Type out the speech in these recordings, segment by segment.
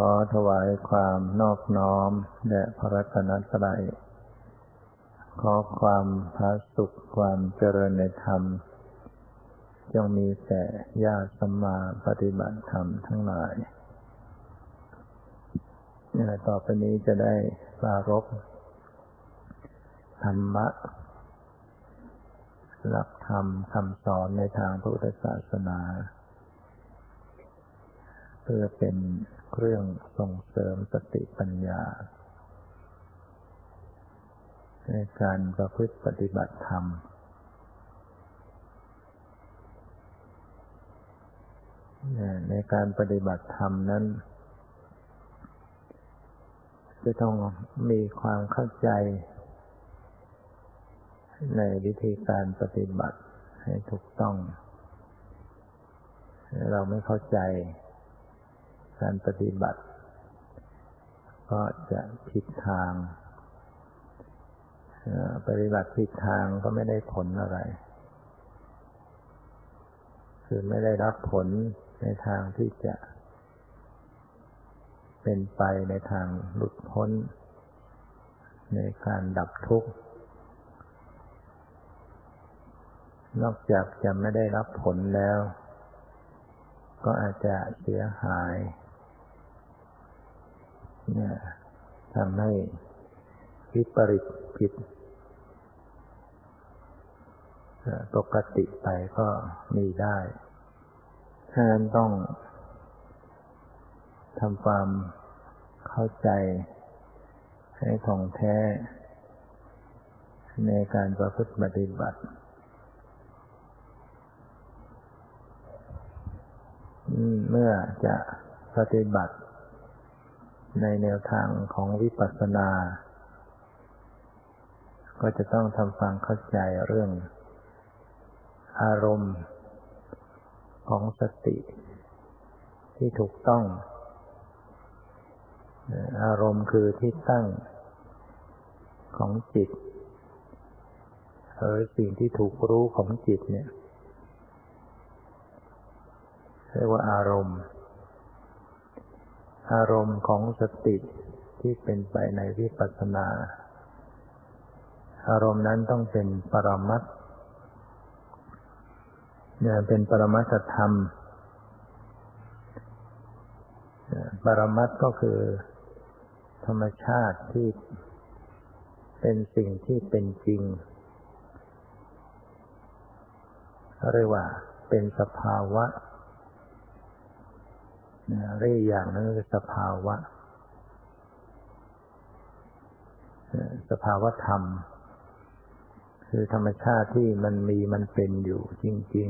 ขอถวายความนอบน้อมแด่พระรัตนตรัย ขอความพระสุขความเจริญในธรรม จงมีแต่ญาติสมมาปฏิบัติธรรมทั้งหลายต่อไปนี้จะได้ปรารบธรรมะ หลักธรรมคำสอนในทางพุทธศาสนา เพื่อเป็น เครื่องส่งเสริมสติปัญญา ในการประพฤติปฏิบัติธรรม ในการปฏิบัติธรรมนั้น จะต้องมีความเข้าใจในวิธีการปฏิบัติให้ถูกต้อง เราไม่เข้าใจ การปฏิบัติ ก็จะผิดทางปฏิบัติผิดทางก็ไม่ได้ผลอะไร คือไม่ได้รับผลในทางที่จะ เป็นไปในทางหลุดพ้น ในการดับทุกข์ นอกจากจะไม่ได้รับผลแล้ว ก็อาจจะเสียหาย เนี่ยทำให้วิปริตผิดปกติไปก็มีได้ฉะนั้นต้องทำความเข้าใจให้ท่องแท้ ในการประพฤติปฏิบัติ เมื่อจะปฏิบัติ ในแนวทางของวิปัสสนา ก็จะต้องทำความเข้าใจเรื่อง อารมณ์ของสติที่ถูกต้อง อารมณ์คือที่ตั้งของจิตหรือสิ่งที่ถูกรู้ของจิตเนี่ยเรียกว่าอารมณ์ อารมณ์ของสติที่เป็นไปในวิปัสสนา อารมณ์นั้นต้องเป็นปรมัตเนี่ยเป็นปรมัตธรรม ปรมัตก็คือธรรมชาติที่เป็นสิ่งที่เป็นจริงเรียกว่าเป็นสภาวะ เรียกอย่างนั้นคือสภาวะ สภาวะธรรม คือธรรมชาติที่มันมีมันเป็นอยู่จริง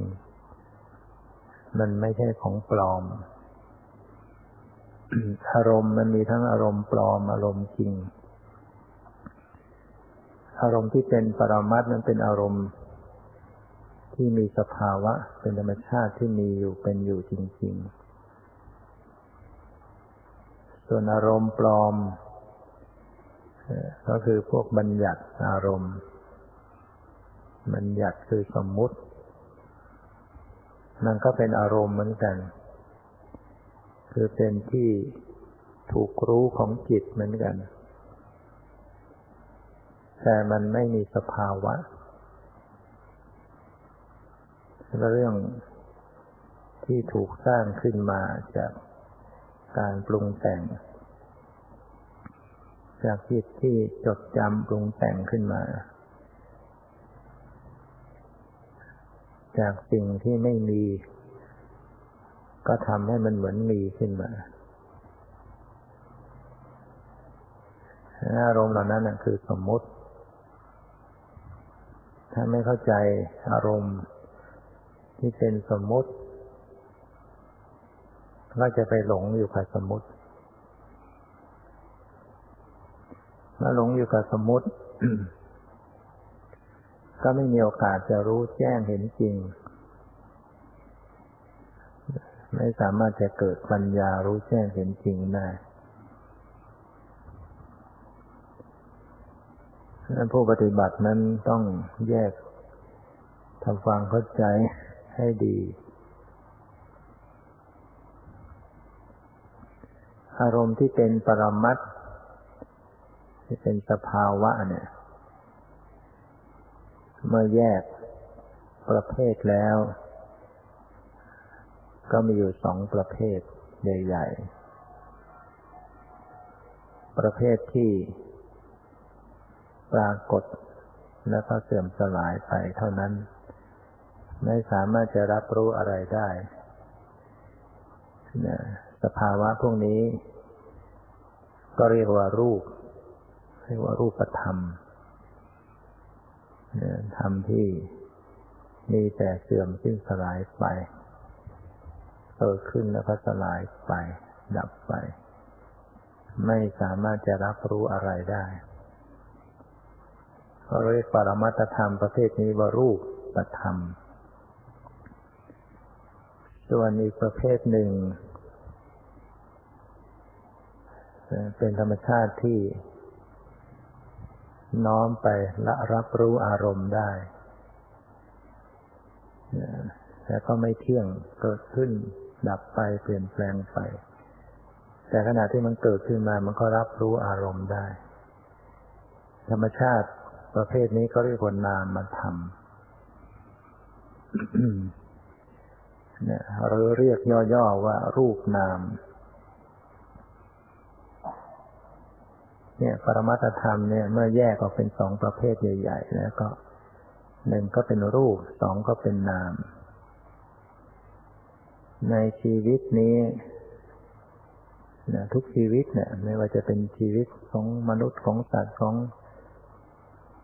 ๆ มันไม่ใช่ของปลอม อารมณ์มันมีทั้งอารมณ์ปลอม อารมณ์จริง อารมณ์ที่เป็นปรมัตมันเป็นอารมณ์ที่มีสภาวะ เป็นธรรมชาติที่มีอยู่เป็นอยู่จริง ๆ ส่วนอารมณ์ปลอม ก็คือพวกบัญญัติอารมณ์ บัญญัติคือสมมุตินั่นก็เป็นอารมณ์เหมือนกัน คือเป็นที่ถูกรู้ของจิตเหมือนกัน แต่มันไม่มีสภาวะเรื่องที่ถูกสร้างขึ้นมาจาก การปรุงแต่ง จากจิตที่จดจำปรุงแต่งขึ้นมา จากสิ่งที่ไม่มี ก็ทำให้มันเหมือนมีขึ้นมาอารมณ์เหล่านั้นคือสมมติ ถ้าไม่เข้าใจอารมณ์ที่เป็นสมมติ ก็จะไปหลงอยู่กับสมมติมื่อหลงอยู่กับสมมติ ก็ไม่มีโอกาสจะรู้แจ้งเห็นจริง ไม่สามารถจะเกิดปัญญารู้แจ้งเห็นจริงได้ผู้ปฏิบัตินั้นต้องแยกทำความเข้าใจให้ดี อารมณ์ที่เป็นปรมัตที่เป็นสภาวะเนี่ย เมื่อแยกประเภทแล้ว ก็มีอยู่สองประเภทใหญ่ๆ ประเภทที่ปรากฏแล้วก็เสื่อมสลายไปเท่านั้น ไม่สามารถจะรับรู้อะไรได้ สภาวะพวกนี้ ก็เรียกว่ารูป เรียกว่ารูปธรรมธรรมที่มีแต่เสื่อมสิ้นสลายไปเกิดขึ้นแล้วก็สลายไป ดับไป ไม่สามารถจะรับรู้อะไรได้เขาเรียกปรมัตธรรมประเภทนี้ว่ารูปปธรรม ส่วนอีกประเภทหนึ่ง เป็นธรรมชาติที่น้อมไปละรับรู้อารมณ์ได้ แต่ก็ไม่เที่ยงเกิดขึ้น ดับไปเปลี่ยนแปลงไป แต่ขณะที่มันเกิดขึ้นมามันก็รับรู้อารมณ์ได้ ธรรมชาติประเภทนี้ก็เรียกว่านามธรรมเนี่ยหรือเรียกย่อๆว่ารูปนาม เนี่ย ปรมัตธรรมเนี่ยเมื่อแยกออกเป็นสองประเภทใหญ่ๆแล้วก็หนึ่งก็เป็นรูปสองก็เป็นนาม ในชีวิตนี้นะทุกชีวิตเนี่ย ไม่ว่าจะเป็นชีวิตของมนุษย์ของสัตว์ของ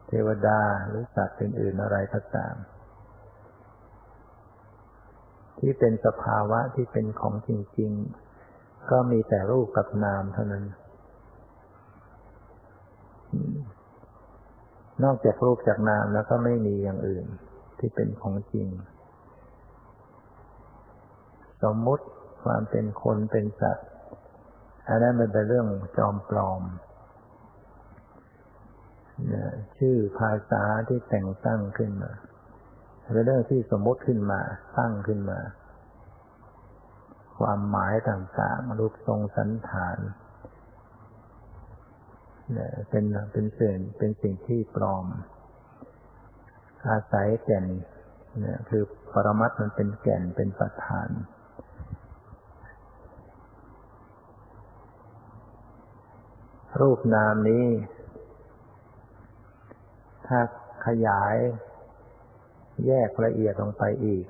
เทวดาหรือสัตว์อื่นอะไรก็ตาม ที่เป็นสภาวะที่เป็นของจริง ๆ ก็มีแต่รูปกับนามเท่านั้น นอกจากรูปจากนามแล้วก็ไม่มีอย่างอื่น ที่เป็นของจริง สมมุติความเป็นคนเป็นสัตว์อันนั้นมันเป็นเรื่องจอมปลอมชื่อภาษาที่แต่งตั้งขึ้นมาเป็นเรื่องที่สมมติขึ้นมาตั้งขึ้นมา ความหมายต่างๆ รูปทรงสันฐาน เป็นเป็นสิ่งเป็นสิ่งที่ปลอม อาศัยแก่นเนี่ยคือปรมัตมันเป็นแก่นเป็นประธานรูปนามนี้ ถ้าขยายแยกละเอียดลงไปอีก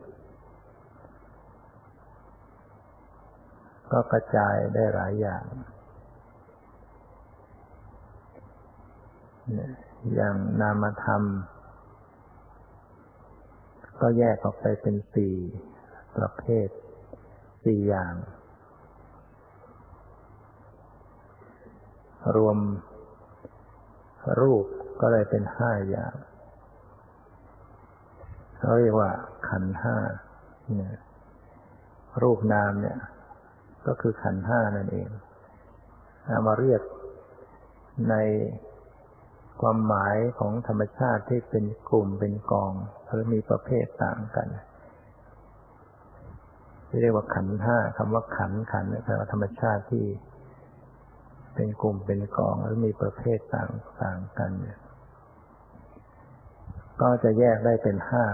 ก็กระจายได้หลายอย่าง อย่างนามธรรม ก็แยกออกไปเป็นสี่ประเภทสี่อย่าง รวมรูปก็เลยเป็นห้าอย่างเขาเรียกว่าขันห้าเนี่ยรูปนามเนี่ย ก็คือขันห้านั่นเองเอามาเรียกใน ความหมายของธรรมชาติที่เป็นกลุ่มเป็นกองหรือมีประเภทต่างกันที่เรียกว่าขันห้าคำว่าขันขันแปลว่าธรรมชาติที่เป็นกลุ่มเป็นกองหรือมีประเภทต่างต่างกันเนี่ยก็จะแยกได้เป็นห้า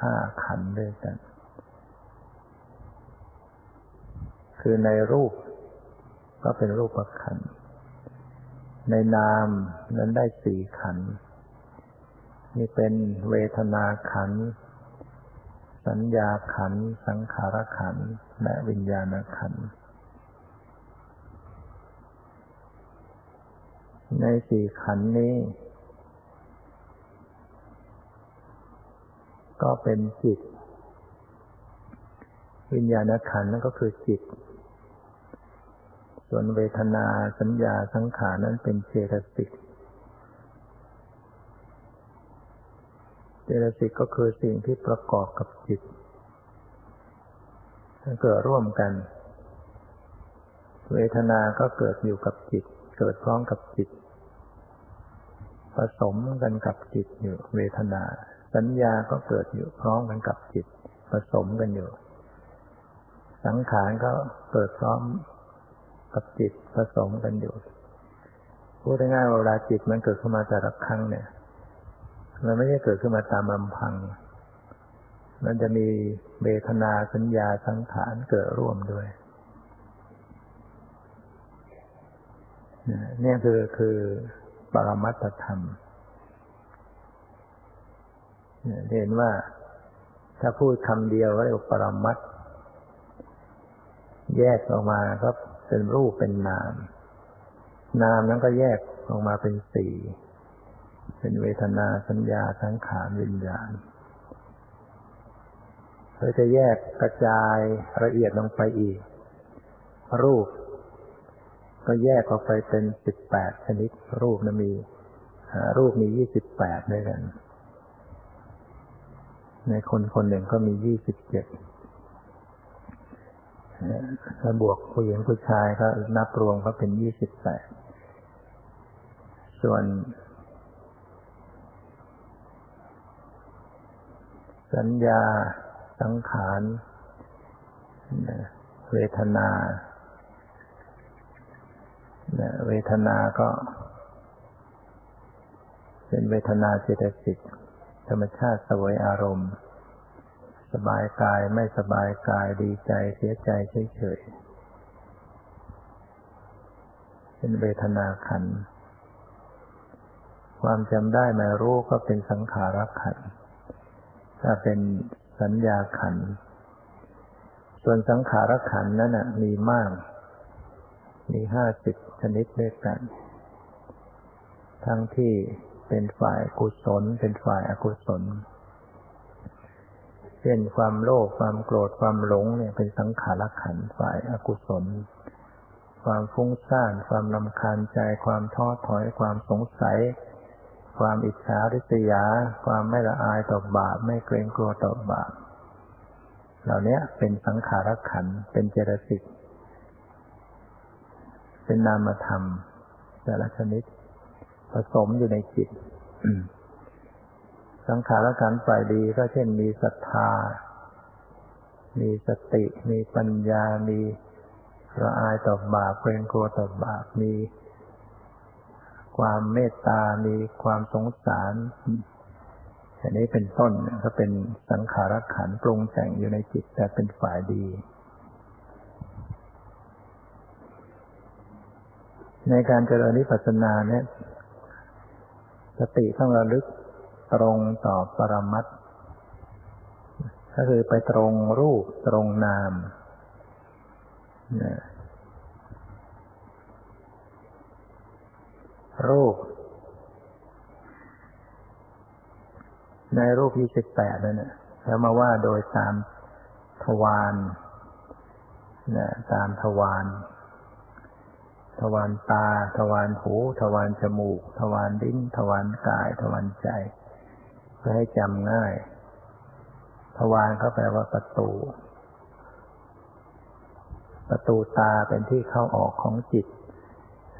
ห้าขันด้วยกัน คือในรูปก็เป็นรูปขันธ์ ในนามนั้นได้สี่ขัน นี่เป็นเวทนาขัน สัญญาขัน สังขารขัน และวิญญาณขัน ในสี่ขันนี้ ก็เป็นจิต วิญญาณขันนั่นก็คือจิต ส่วนเวทนาสัญญาสังขารนั้นเป็นเจตสิกเจตสิกก็คือสิ่งที่ประกอบกับจิตเกิดร่วมกัน เวทนาก็เกิดอยู่กับจิต เกิดพร้อมกับจิต ผสมกันกับจิตอยู่ เวทนา สัญญาก็เกิดอยู่พร้อมกันกับจิต ผสมกันอยู่ สังขารก็เกิดพร้อม กับจิตผสมกันอยู่พูดง่ายๆเวลาจิตมันเกิดขึ้นมาแต่ละครั้งเนี่ย มันไม่ใช่เกิดขึ้นมาตามลำพัง มันจะมีเบทนาสัญญาสังขารเกิดร่วมด้วยนี่คือคือปรมัตธรรมเห็นว่าถ้าพูดคำเดียวก็เรียกปรมัตแยกออกมาก็ เป็นรูปเป็นนาม นามนั้นก็แยกออกมาเป็นสี่ เป็นเวทนาสัญญาสังขารวิญญาณเราจะแยกกระจายละเอียดลงไปอีก รูป ก็แยกออกไปเป็นสิบแปดชนิด รูปนะมีรูปมียี่สิบแปดด้วยกัน ในคนคนหนึ่งก็มียี่สิบเจ็ด ถ้าบวกผู้หญิงผู้ชายก็นับรวมก็เป็นยี่สิบแปด ส่วน สัญญาสังขารเวทนาเวทนาก็ เป็นเวทนาเจตสิกธรรมชาติสวยอารมณ์ สบายกายไม่สบายกายดีใจเสียใจเฉยๆเป็นเวทนาขัน ความจำได้ไม่รู้ก็เป็นสังขารขัน ถ้าเป็นสัญญาขัน ส่วนสังขารขันนั้นนะมีมาก มีห้าสิบชนิดด้วยกัน ทั้งที่เป็นฝ่ายกุศลเป็นฝ่ายอกุศล เช่นความโลภความโกรธความหลงเนี่ยเป็นสังขารขันฝ่ายอกุศล ความฟุ้งซ่าน ความลำคาญใจ ความท้อถอย ความสงสัย ความอิจฉาริษยา ความไม่ละอายต่อบาป ไม่เกรงกลัวต่อบาป เหล่านี้เป็นสังขารขันเป็นเจตสิก เป็นนามธรรมแต่ละชนิด ผสมอยู่ในจิต สังขารขันฝ่ายดีก็เช่นมีศรัทธา มีสติ มีปัญญา มีละอายต่อบาปเกรงกลัวต่อบาป มีความเมตตา มีความสงสารอันนี้เป็นต้นก็เป็นสังขารขันปรุงแต่งอยู่ในจิตแต่เป็นฝ่ายดี ในการเจริญนิพพานาเนี่ยสติต้องระลึก ตรงต่อปรมัตก็คือไปตรงรูปตรงนามรูป ในรูปยี่สิบแปดนั่นแล้วมาว่าโดยตามทวารนะตามทวารทวารตา ทวารหู ทวารจมูก ทวารลิ้น ทวารกาย ทวารใจ พื่อให้จำง่าย ทวารเขาแปลว่าประตู ประตูตาเป็นที่เข้าออกของจิต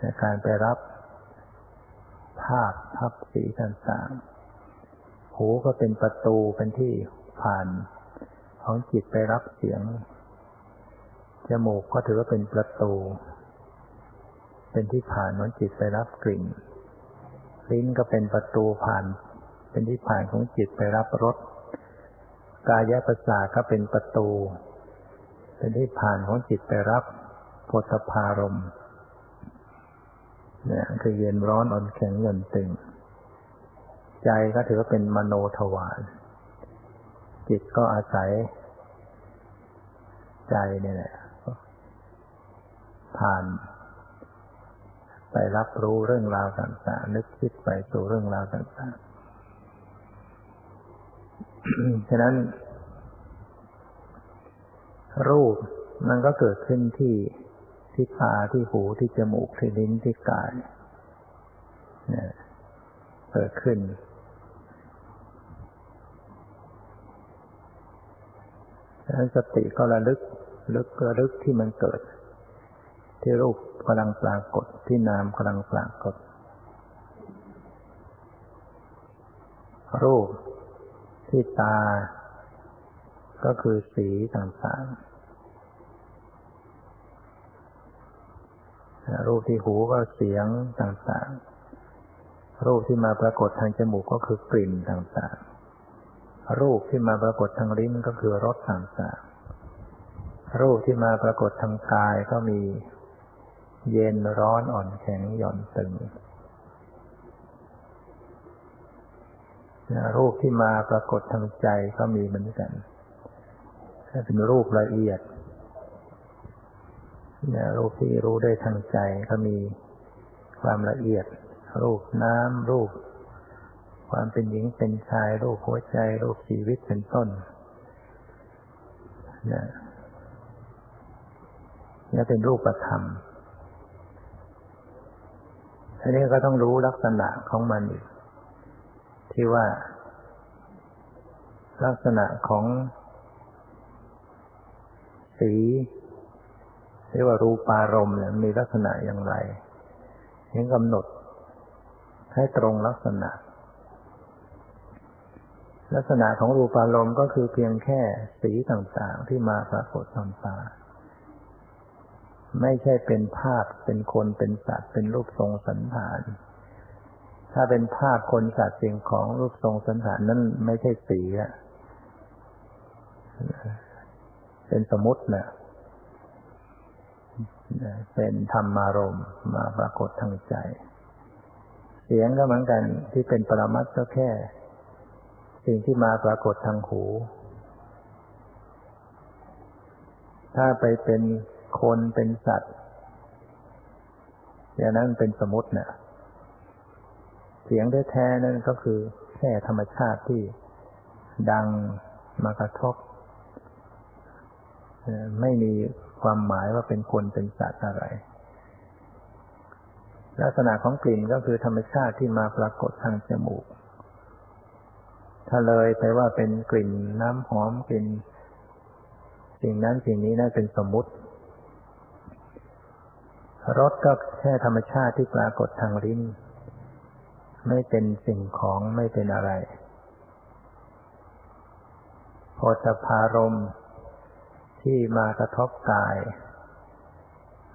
ในการไปรับ ภาพภาพสีต่างๆหูก็เป็นประตูเป็นที่ผ่านของจิตไปรับเสียง จมูกก็ถือว่าเป็นประตู เป็นที่ผ่านของจิตไปรับกลิ่น ลิ้นก็เป็นประตูผ่าน เป็นที่ผ่านของจิตไปรับรสกายประสาทก็เป็นประตู เป็นที่ผ่านของจิตไปรับโพธพารมเนี่ยคือเย็นร้อนอ่อนแข็งเงินตึง ใจก็ถือว่าเป็นมโนทวารจิตก็อาศัย ใจเนี่ยแหละผ่านไปรับรู้เรื่องราวต่างๆนึกคิดไปสู่เรื่องราวต่างๆ ฉะนั้น รูปมันก็เกิดขึ้นที่ที่ตาที่หูที่จมูกที่ลิ้นที่กายเนี่ยเกิดขึ้น ฉะนั้นสติก็ระลึกลึกระลึกที่มันเกิด ที่รูปกำลังปรากฏที่นามกำลังปรากฏรูป ที่ตา ก็คือสีต่างๆ รูปที่หูก็เสียงต่างๆ รูปที่มาปรากฏทางจมูกก็คือกลิ่นต่างๆ รูปที่มาปรากฏทางลิ้นก็คือรสต่างๆ รูปที่มาปรากฏทางกายก็มีเย็นร้อนอ่อนแข็งหย่อนตึง รูปที่มาปรากฏทางใจก็มีเหมือนกันถ้าเป็นรูปละเอียดรูปที่รู้ได้ทางใจก็มีความละเอียด รูปน้ำรูป ความเป็นหญิงเป็นชาย รูปหัวใจ รูปชีวิตเป็นต้นนี่นี่เป็นรูปธรรมอันนี้ก็ต้องรู้ลักษณะของมันอีก ที่ว่า ลักษณะของสีเรียกว่ารูปารมณ์เนี่ยมีลักษณะอย่างไรเห็นกำหนดให้ตรงลักษณะ ลักษณะของรูปารมณ์ก็คือเพียงแค่สีต่างๆที่มาปรากฏตามตา ไม่ใช่เป็นภาพเป็นคนเป็นสัตว์เป็นรูปทรงสันฐาน ถ้าเป็นภาพคนสัตว์สิ่งของรูปทรงสันฐานนั้นไม่ใช่สีอะเป็นสมมตินะเป็นธรรมารมมาปรากฏทางใจ เสียงก็เหมือนกันที่เป็นปรมัตก็แค่ สิ่งที่มาปรากฏทางหู ถ้าไปเป็นคนเป็นสัตว์อย่างนั้นเป็นสมมติเนะ่ย เสียงแท้ๆนั่นก็คือแค่ธรรมชาติที่ดังมากระทบ ไม่มีความหมายว่าเป็นคนเป็นสัตว์อะไร ลักษณะของกลิ่นก็คือธรรมชาติที่มาปรากฏทางจมูก ถ้าเลยไปว่าเป็นกลิ่นน้ำหอมกลิ่นสิ่งนั้นสิ่งนี้นั่นเป็นสมมุติรสก็แค่ธรรมชาติที่ปรากฏทางลิ้น ไม่เป็นสิ่งของไม่เป็นอะไร โพธพารมที่มากระทบกาย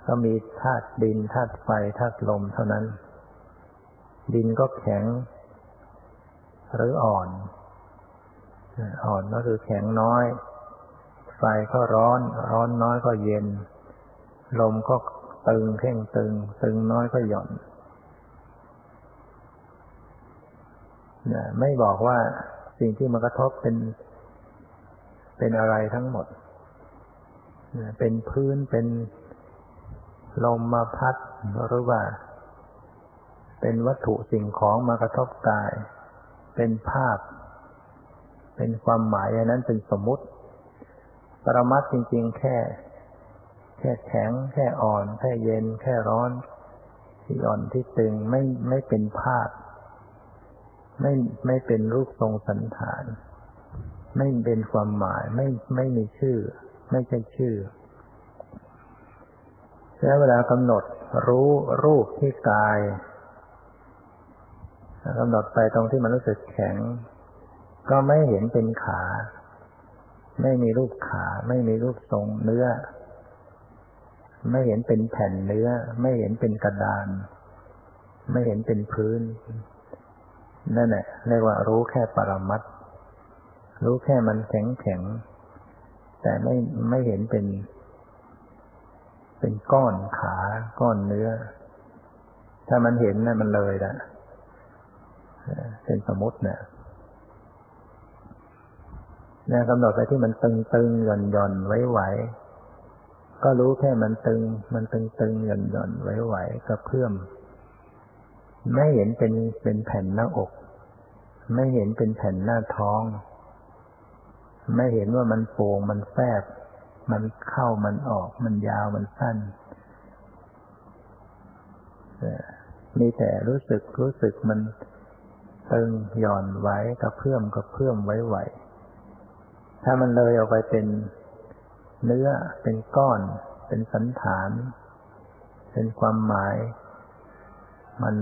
ก็มีธาตุดินธาตุไฟธาตุลมเท่านั้น ดินก็แข็ง หรืออ่อน อ่อนก็คือแข็งน้อย ไฟก็ร้อน ร้อนน้อยก็เย็น ลมก็ตึงเข่งตึง ตึงน้อยก็หย่อน ไม่บอกว่าสิ่งที่มากระทบเป็น เป็นอะไรทั้งหมด เป็นพื้นเป็นลมมาพัดหรือว่า เป็นวัตถุสิ่งของมากระทบกาย เป็นภาพ เป็นความหมายอันนั้นเป็นสมมุติ ปรมัตจริง ๆ แค่ แค่แข็ง แค่อ่อน แค่เย็น แค่ร้อน ที่อ่อนที่ตึงไม่ไม่เป็นภาพ ไม่ไม่เป็นรูปทรงสันฐาน ไม่เป็นความหมายไม่ไม่มีชื่อ ไม่ใช่ชื่อแล้วเวลากำหนดรู้รูปที่กายกำหนดไปตรงที่มันรู้สึกแข็ง ก็ไม่เห็นเป็นขา ไม่มีรูปขา ไม่มีรูปทรงเนื้อ ไม่เห็นเป็นแผ่นเนื้อ ไม่เห็นเป็นกระดาน ไม่เห็นเป็นพื้น นั่นแหละเรียกว่ารู้แค่ปรมัตรู้แค่มันแข็งแข็ง แต่ไม่ไม่เห็นเป็น เป็นก้อนขาก้อนเนื้อ ถ้ามันเห็นนะ่ะมันเลยละเป็นสมมติเนะี่ยนะกำหนดไปที่มันตึงตึงหย่อนหย่อนไว้ไหวก็รู้แค่มันตึง มันตึงตึงหย่อนหย่อนไว้ไหวกระเพื่อม ไม่เห็นเป็นเป็นแผ่นหน้าอก ไม่เห็นเป็นแผ่นหน้าท้อง ไม่เห็นว่ามันโป่งมันแฟบ มันเข้ามันออก มันยาวมันสั้นมีแต่รู้สึกรู้สึกมันตึงหย่อนไว้กระเพื่อมกระเพื่อมไว้ไหวถ้ามันเลยออกไปเป็นเนื้อเป็นก้อน เป็นสันฐาน เป็นความหมาย มัน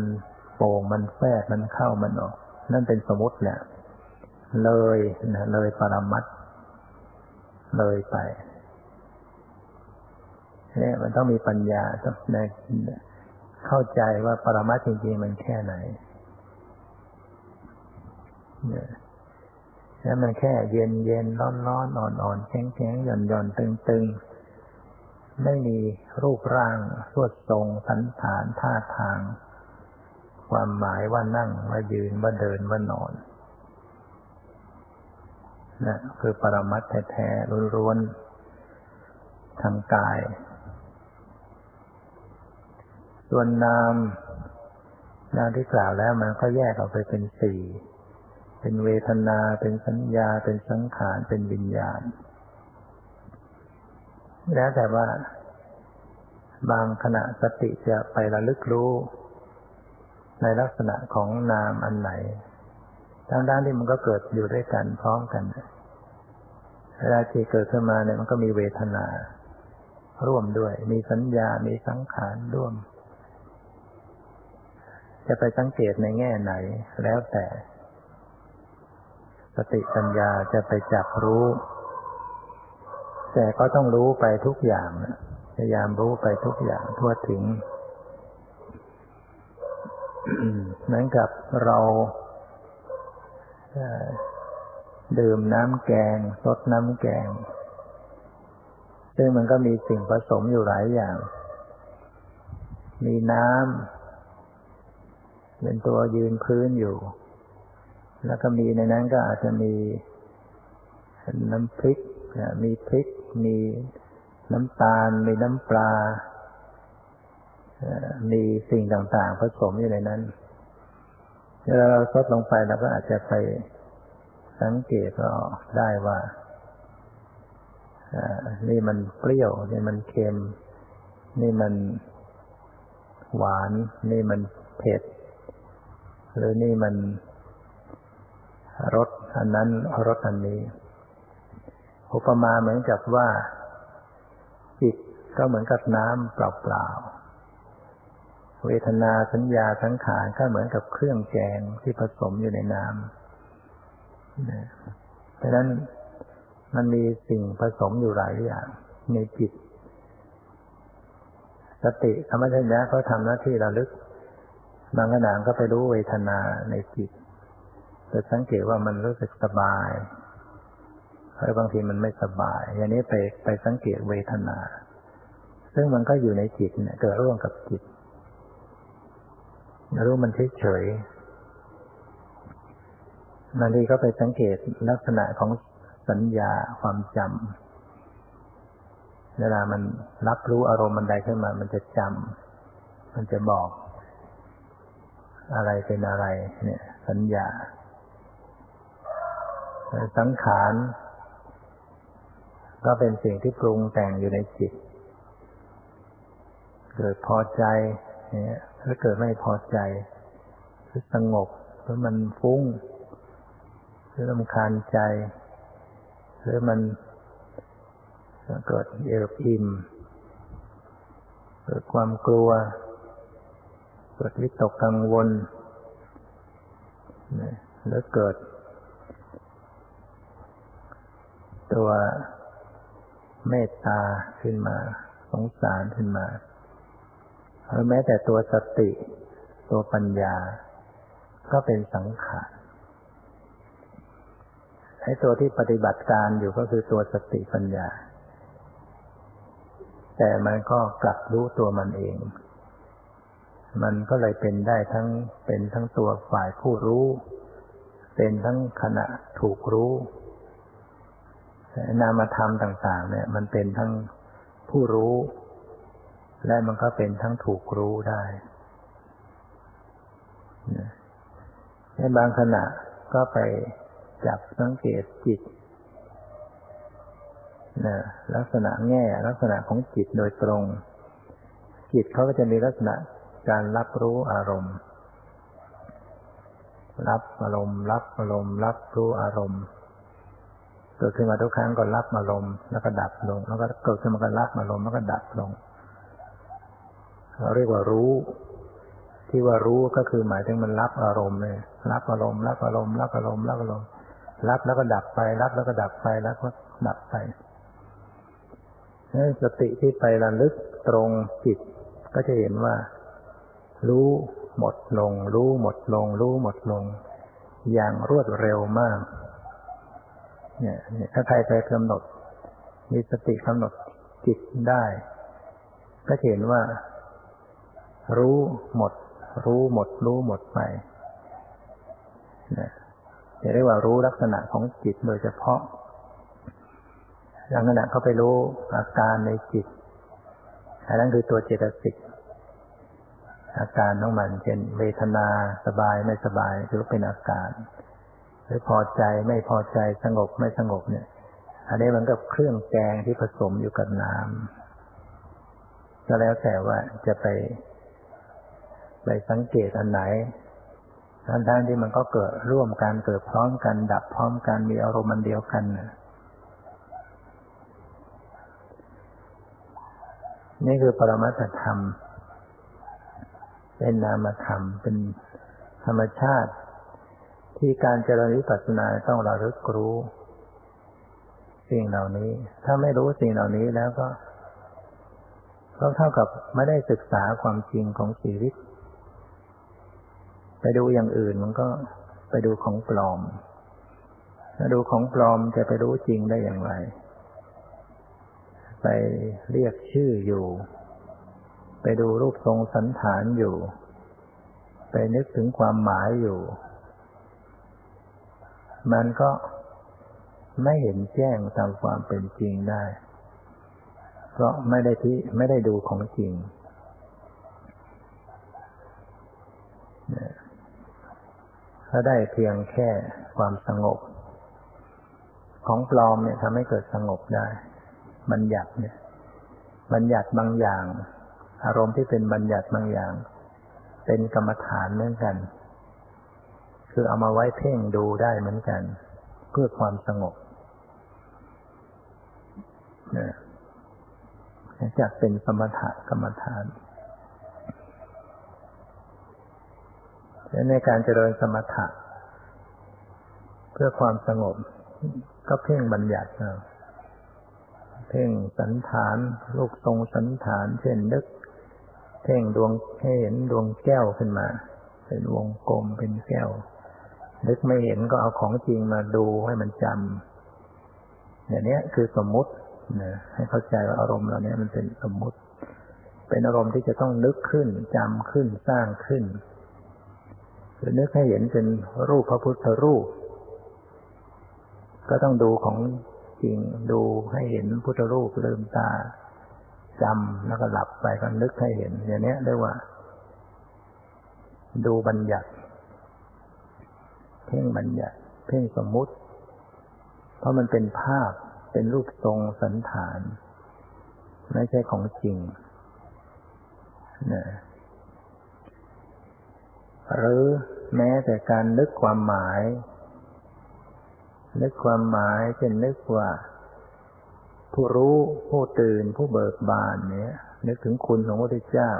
โป่งมันแฟบมันเข้ามันออก นั่นเป็นสมมติแหละเลยนะเลยปรมัตเลยไปเนี่ยมันต้องมีปัญญาต้องในเข้าใจว่าปรมัตจริงๆมันแค่ไหนเนี่ยแล้วมันแค่เย็นเย็นร้อนร้อนอ่อนอ่อนแข็งแข็งหย่อนหย่อนตึงตึงไม่มีรูปร่าง สวดทรงสันฐานท่าทาง ความหมายว่านั่งว่ายืนว่าเดินว่านอนนะคือปรมัตแท้ๆล้วนๆทางกาย ส่วนนามนามที่กล่าวแล้วมันก็แยกออกไปเป็นสี่เป็นเวทนา เป็นสัญญา เป็นสังขาร เป็นวิญญาณ แล้วแต่ว่า บางขณะสติจะไประลึกรู้ ในลักษณะของนามอันไหนทั้งด้านที่มันก็เกิดอยู่ด้วยกันพร้อมกัน เวลาที่เกิดขึ้นมาเนี่ยมันก็มีเวทนา ร่วมด้วย มีสัญญา มีสังขารร่วม จะไปสังเกตในแง่ไหนแล้วแต่ สติปัญญาจะไปจับรู้ แต่ก็ต้องรู้ไปทุกอย่าง พยายามรู้ไปทุกอย่างทั่วถึง เหมือนกับเราดื่มน้ำแกงซดน้ำแกง ซึ่งมันก็มีสิ่งผสมอยู่หลายอย่าง มีน้ำเป็นตัวยืนพื้นอยู่ แล้วก็มีในนั้นก็อาจจะมีน้ำพริก มีพริก มีน้ำตาล มีน้ำปลา มีสิ่งต่างๆผสมอยู่ในนั้นเวลาเราซดลงไปเราก็อาจจะไปสังเกตก็ได้ว่านี่มันเปรี้ยว นี่มันเค็ม นี่มันหวาน นี่มันเผ็ด หรือนี่มันรสอันนั้นรสอันนี้อุปมาเหมือนกับว่า จิตก็เหมือนกับน้ำเปล่าๆ เวทนาสัญญาสังขารก็เหมือนกับเครื่องแกงที่ผสมอยู่ในน้ำเพราะนั้นมันมีสิ่งผสมอยู่หลายอย่าง ในจิต สติธรรมชัญญะเขาทำหน้าที่ระลึกบางขณะก็ไปรู้เวทนาในจิตจะสังเกตว่ามันรู้สึกสบายหรือบางทีมันไม่สบาย อย่างนี้ไปไปสังเกตเวทนา ซึ่งมันก็อยู่ในจิตเนี่ยเกิดร่วมกับจิต รู้มันเฉยบางทีก็ไปสังเกตลักษณะของสัญญาความจำเวลามันรับรู้อารมณ์มันใดขึ้นมา มันจะจำมันจะบอก อะไรเป็นอะไร เนี่ย สัญญา สังขารก็เป็นสิ่งที่ปรุงแต่งอยู่ในจิต เกิดพอใจ เนี่ยถ้าเกิดไม่พอใจหรือสงบหรือมันฟุ้งหรือลำคาญใจ หรือมันเกิดเอิบอิ่มเกิดความกลัว เกิดวิตกกังวลแล้วเกิด ตัวเมตตาขึ้นมา สงสารขึ้นมา แม้แต่ตัวสติ ตัวปัญญา ก็เป็นสังขารไอ้ตัวที่ปฏิบัติการอยู่ก็คือตัวสติปัญญา แต่มันก็กลับรู้ตัวมันเอง มันก็เลยเป็นได้ทั้งเป็นทั้งตัวฝ่ายผู้รู้ เป็นทั้งขณะถูกรู้ นามธรรมต่าง ๆ เนี่ย มันเป็นทั้งผู้รู้ และมันก็เป็นทั้งถูกรู้ได้ในบางขณะก็ไปจับสังเกตจิตนะลักษณะแง่ลักษณะของจิตโดยตรง จิตเขาก็จะมีลักษณะการรับรู้อารมณ์ รับอารมณ์ รับอารมณ์ รับรู้อารมณ์เกิดขึ้นมาทุกครั้งก็รับอารมณ์แล้วก็ดับลง แล้วก็เกิดขึ้นมาก็รับอารมณ์แล้วก็ดับลง เราเรียกว่ารู้ ที่ว่ารู้ก็คือหมายถึงมันรับอารมณ์เลยรับอารมณ์รับอารมณ์รับอารมณ์รับอารมณ์รับแล้วก็ดับไป รับแล้วก็ดับไปรับก็ดับไปสติที่ไประลึกตรงจิต ก็จะเห็นว่า รู้หมดลง รู้หมดลง รู้หมดลง อย่างรวดเร็วมาก เนี่ยถ้าใครไปกำหนด มีสติกำหนดจิตได้ ก็เห็นว่า รู้หมด รู้หมด รู้หมดไปเนี่ยจะเรียกว่ารู้ลักษณะของจิตโดยเฉพาะลักษณะเขาไปรู้อาการในจิตอันนั้นคือตัวเจตสิกอาการของมันเช่นเวทนาสบายไม่สบายถือเป็นอาการ หรือพอใจไม่พอใจสงบไม่สงบเนี่ย อันนี้มันกับเครื่องแกงที่ผสมอยู่กับน้ำก็แล้วแต่ว่าจะไป ไปสังเกตอันไหนทั้งทที่มันก็เกิดร่วมกันเกิดพร้อมกัน ดับพร้อมกันมีอารมณ์มันเดียวกันนี่คือปรมัตธรรม เป็นนามธรรม เป็นธรรมชาติ ที่การเจริญวิปัสสนาต้องระลึกรู้ สิ่งเหล่านี้ ถ้าไม่รู้สิ่งเหล่านี้แล้วก็ก็เท่ากับไม่ได้ศึกษาความจริงของชีวิต ไปดูอย่างอื่นมันก็ไปดูของปลอมถ้าดูของปลอมจะไปรู้จริงได้อย่างไร ไปเรียกชื่ออยู่ ไปดูรูปทรงสันฐานอยู่ ไปนึกถึงความหมายอยู่ มันก็ไม่เห็นแจ้งตามความเป็นจริงได้ เพราะไม่ได้ที่ไม่ได้ดูของจริง ถ้าได้เพียงแค่ความสงบ ของปลอมเนี่ยทำให้เกิดสงบได้ บัญญัติเนี่ย บัญญัติบางอย่าง อารมณ์ที่เป็นบัญญัติบางอย่าง เป็นกรรมฐานเหมือนกัน คือเอามาไว้เพ่งดูได้เหมือนกัน เพื่อความสงบเนี่ยจะเป็นสมถะกรรมฐาน ในการเจริญสมถะ เพื่อความสงบ ก็เพ่งบัญญัติเพ่งสันฐาน ลูกทรงสันฐาน เช่นนึก เพ่งดวงให้เห็นดวงแก้วขึ้นมา เป็นวงกลมเป็นแก้ว นึกไม่เห็นก็เอาของจริงมาดูให้มันจำอย่างนี้คือสมมุตินะให้เข้าใจว่าอารมณ์เหล่านี้มันเป็นสมมุติ เป็นอารมณ์ที่จะต้องนึกขึ้นจำขึ้นสร้างขึ้น หรือนึกให้เห็นเป็นรูปพระพุทธรูป ก็ต้องดูของจริงดูให้เห็นพุทธรูปลืมตาจำแล้วก็หลับไปก็นึกให้เห็น อย่างนี้เรียกว่า ดูบัญญัติ เพ่งบัญญัติ เพ่งสมมุติ เพราะมันเป็นภาพเป็นรูปทรงสันฐาน ไม่ใช่ของจริงนะ หรือแม้แต่การนึกความหมาย นึกความหมายเช่นนึกว่า ผู้รู้ผู้ตื่นผู้เบิกบานเนี่ยนึกถึงคุณของพระพุทธเจ้า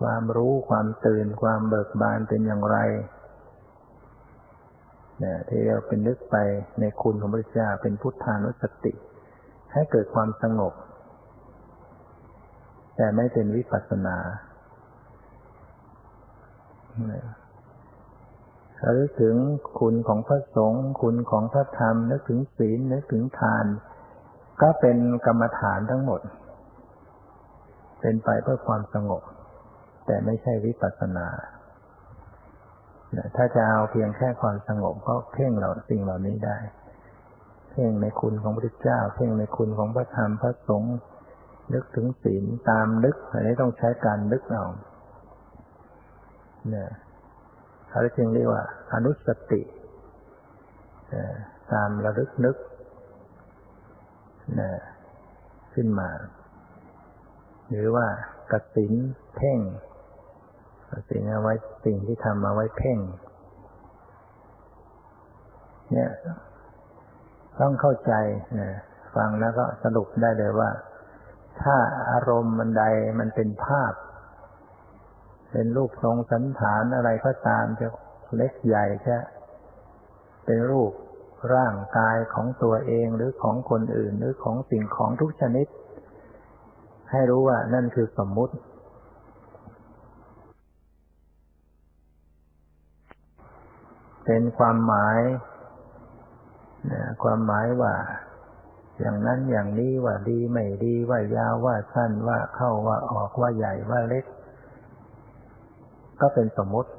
ความรู้ความตื่นความเบิกบานเป็นอย่างไรเนี่ยที่เราเป็นนึกไปในคุณของพระพุทธเจ้าเป็นพุทธานุสติ ให้เกิดความสงบ แต่ไม่เป็นวิปัสสนา ระลึกถึงคุณของพระสงฆ์คุณของพระธรรมนึกถึงศีลนึกถึงทาน ก็เป็นกรรมฐานทั้งหมด เป็นไปเพื่อความสงบ แต่ไม่ใช่วิปัสสนาถ้าจะเอาเพียงแค่ความสงบก็เพ่งเหล่าสิ่งเหล่านี้ได้ เพ่งในคุณของพระเจ้า เพ่งในคุณของพระธรรมพระสงฆ์นึกถึงศีลตามนึกอันนี้ต้องใช้การนึกเอา เนี่ยเขาจึงเรียกว่า อนุสติตามระลึกนึกนะขึ้นมา หรือว่ากสินเพ่งกสินเอาไว้สิ่งที่ทำมาไว้เพ่ง เนี่ย ต้องเข้าใจนะฟังแล้วก็สรุปได้เลยว่า ถ้าอารมณ์มันใดมันเป็นภาพ เป็นรูปทรงสันฐานอะไรก็ตามจะเล็กใหญ่แค่เป็นรูปร่างกายของตัวเองหรือของคนอื่นหรือของสิ่งของทุกชนิด ให้รู้ว่านั่นคือสมมุติ เป็นความหมายความหมายว่า อย่างนั้นอย่างนี้ว่าดีไม่ดีว่ายาวว่าสั้นว่าเข้าว่าออกว่าใหญ่ว่าเล็ก ก็เป็นสมมติ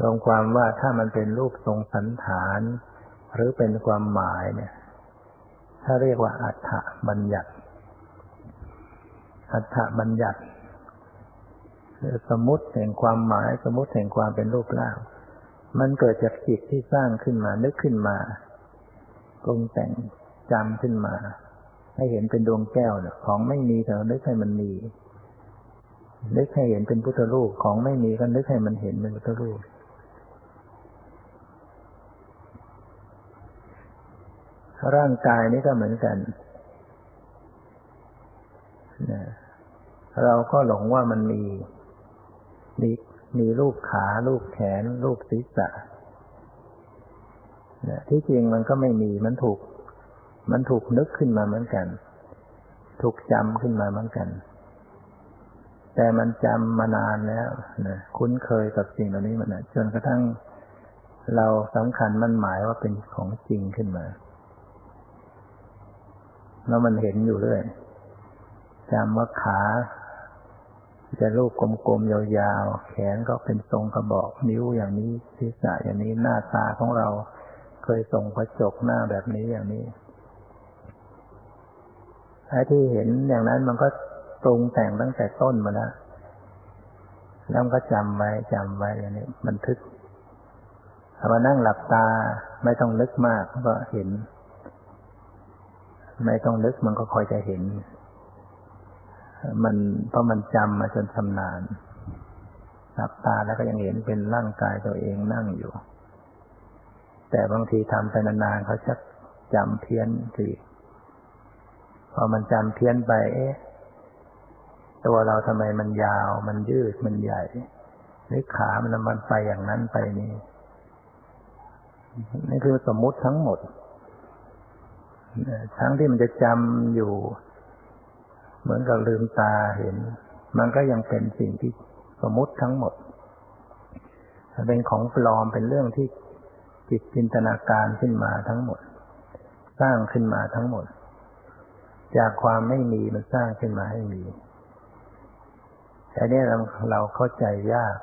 รวมความว่าถ้ามันเป็นรูปทรงสันฐาน หรือเป็นความหมายเนี่ย ถ้าเรียกว่าอัฏฐบัญญัติ อัฏฐบัญญัติสมมติแห่งความหมายสมมติแห่งความเป็นรูปร่าง มันเกิดจากจิตที่สร้างขึ้นมานึกขึ้นมาปรุงแต่งจำขึ้นมา ให้เห็นเป็นดวงแก้วเนี่ยของไม่มีแต่นึกให้มันมีนึกให้เห็นเป็นพุทธรูปของไม่มีก็นึกให้มันเห็นเป็นพุทธรูปร่างกายนี้ก็เหมือนกันเราก็หลงว่ามันมี มีมีรูปขา รูปแขน รูปศีรษะที่จริงมันก็ไม่มี มันถูก มันถูกนึกขึ้นมาเหมือนกัน ถูกจำขึ้นมาเหมือนกัน แต่มันจำมานานแล้วนะคุ้นเคยกับสิ่งเหล่านี้มันนะจนกระทั่งเราสำคัญมันหมายว่าเป็นของจริงขึ้นมา แล้วมันเห็นอยู่เรื่อยจำว่าขาจะรูปกลมๆยาวๆ แขนก็เป็นทรงกระบอกนิ้วอย่างนี้ศีรษะอย่างนี้หน้าตาของเรา เคยส่งกระจกหน้าแบบนี้อย่างนี้ ไอ้ที่เห็นอย่างนั้นมันก็ปรุงแต่งตั้งแต่ต้นมาแล้วแล้วก็จำไว้จำไว้อย่างนี้บันทึกถ้ามานั่งหลับตาไม่ต้องนึกมากก็เห็น ไม่ต้องนึกมันก็คอยจะเห็น มันเพราะมันจำมาจนชำนาญหลับตาแล้วก็ยังเห็นเป็นร่างกายตัวเองนั่งอยู่ แต่บางทีทำไปนานๆเขาชักจำเพี้ยนสิ พอมันจำเพี้ยนไป เอ๊ะ ตัวเราทำไมมันยาว มันยืด มันใหญ่ หรือขามันมันไปอย่างนั้นไปนี่ นี่คือสมมุติทั้งหมด ทั้งที่มันจะจำอยู่ เหมือนกับลืมตาเห็น มันก็ยังเป็นสิ่งที่สมมุติทั้งหมด เป็นของปลอม เป็นเรื่องที่จิตจินตนาการขึ้นมาทั้งหมด สร้างขึ้นมาทั้งหมด จากความไม่มีมันสร้างขึ้นมาให้มีแต่นี้เราเราเข้าใจยาก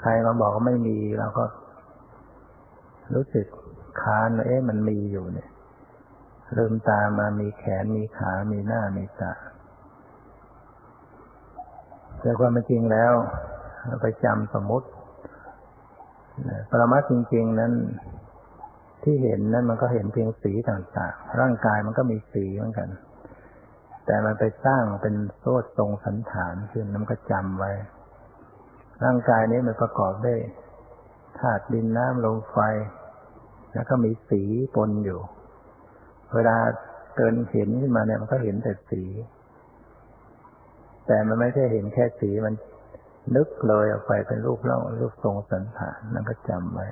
ใครมาบอกว่าไม่มีเราก็ รู้สึกค้านเอ๊ะมันมีอยู่เนี่ยลืมตามามีแขนมีขา มีหน้ามีตาแต่ความเป็นจริงแล้วไปจำสมมติปรมัตจริง ๆ นั้น ที่เห็นนั้นมันก็เห็นเพียงสีต่างๆ ร่างกายมันก็มีสีเหมือนกัน แต่มันไปสร้างเป็นโซ่ทรงสันฐานขึ้นนั้นก็จำไว้ ร่างกายนี้มันประกอบด้วยธาตุดินน้ำลมไฟ แล้วก็มีสีปนอยู่ เวลาเกินเห็นขึ้นมาเนี่ยมันก็เห็นแต่สี แต่มันไม่ใช่เห็นแค่สีมันนึกเลยออกไปเป็นรูปร่างรูปทรงสันฐานนั่นก็จำไว้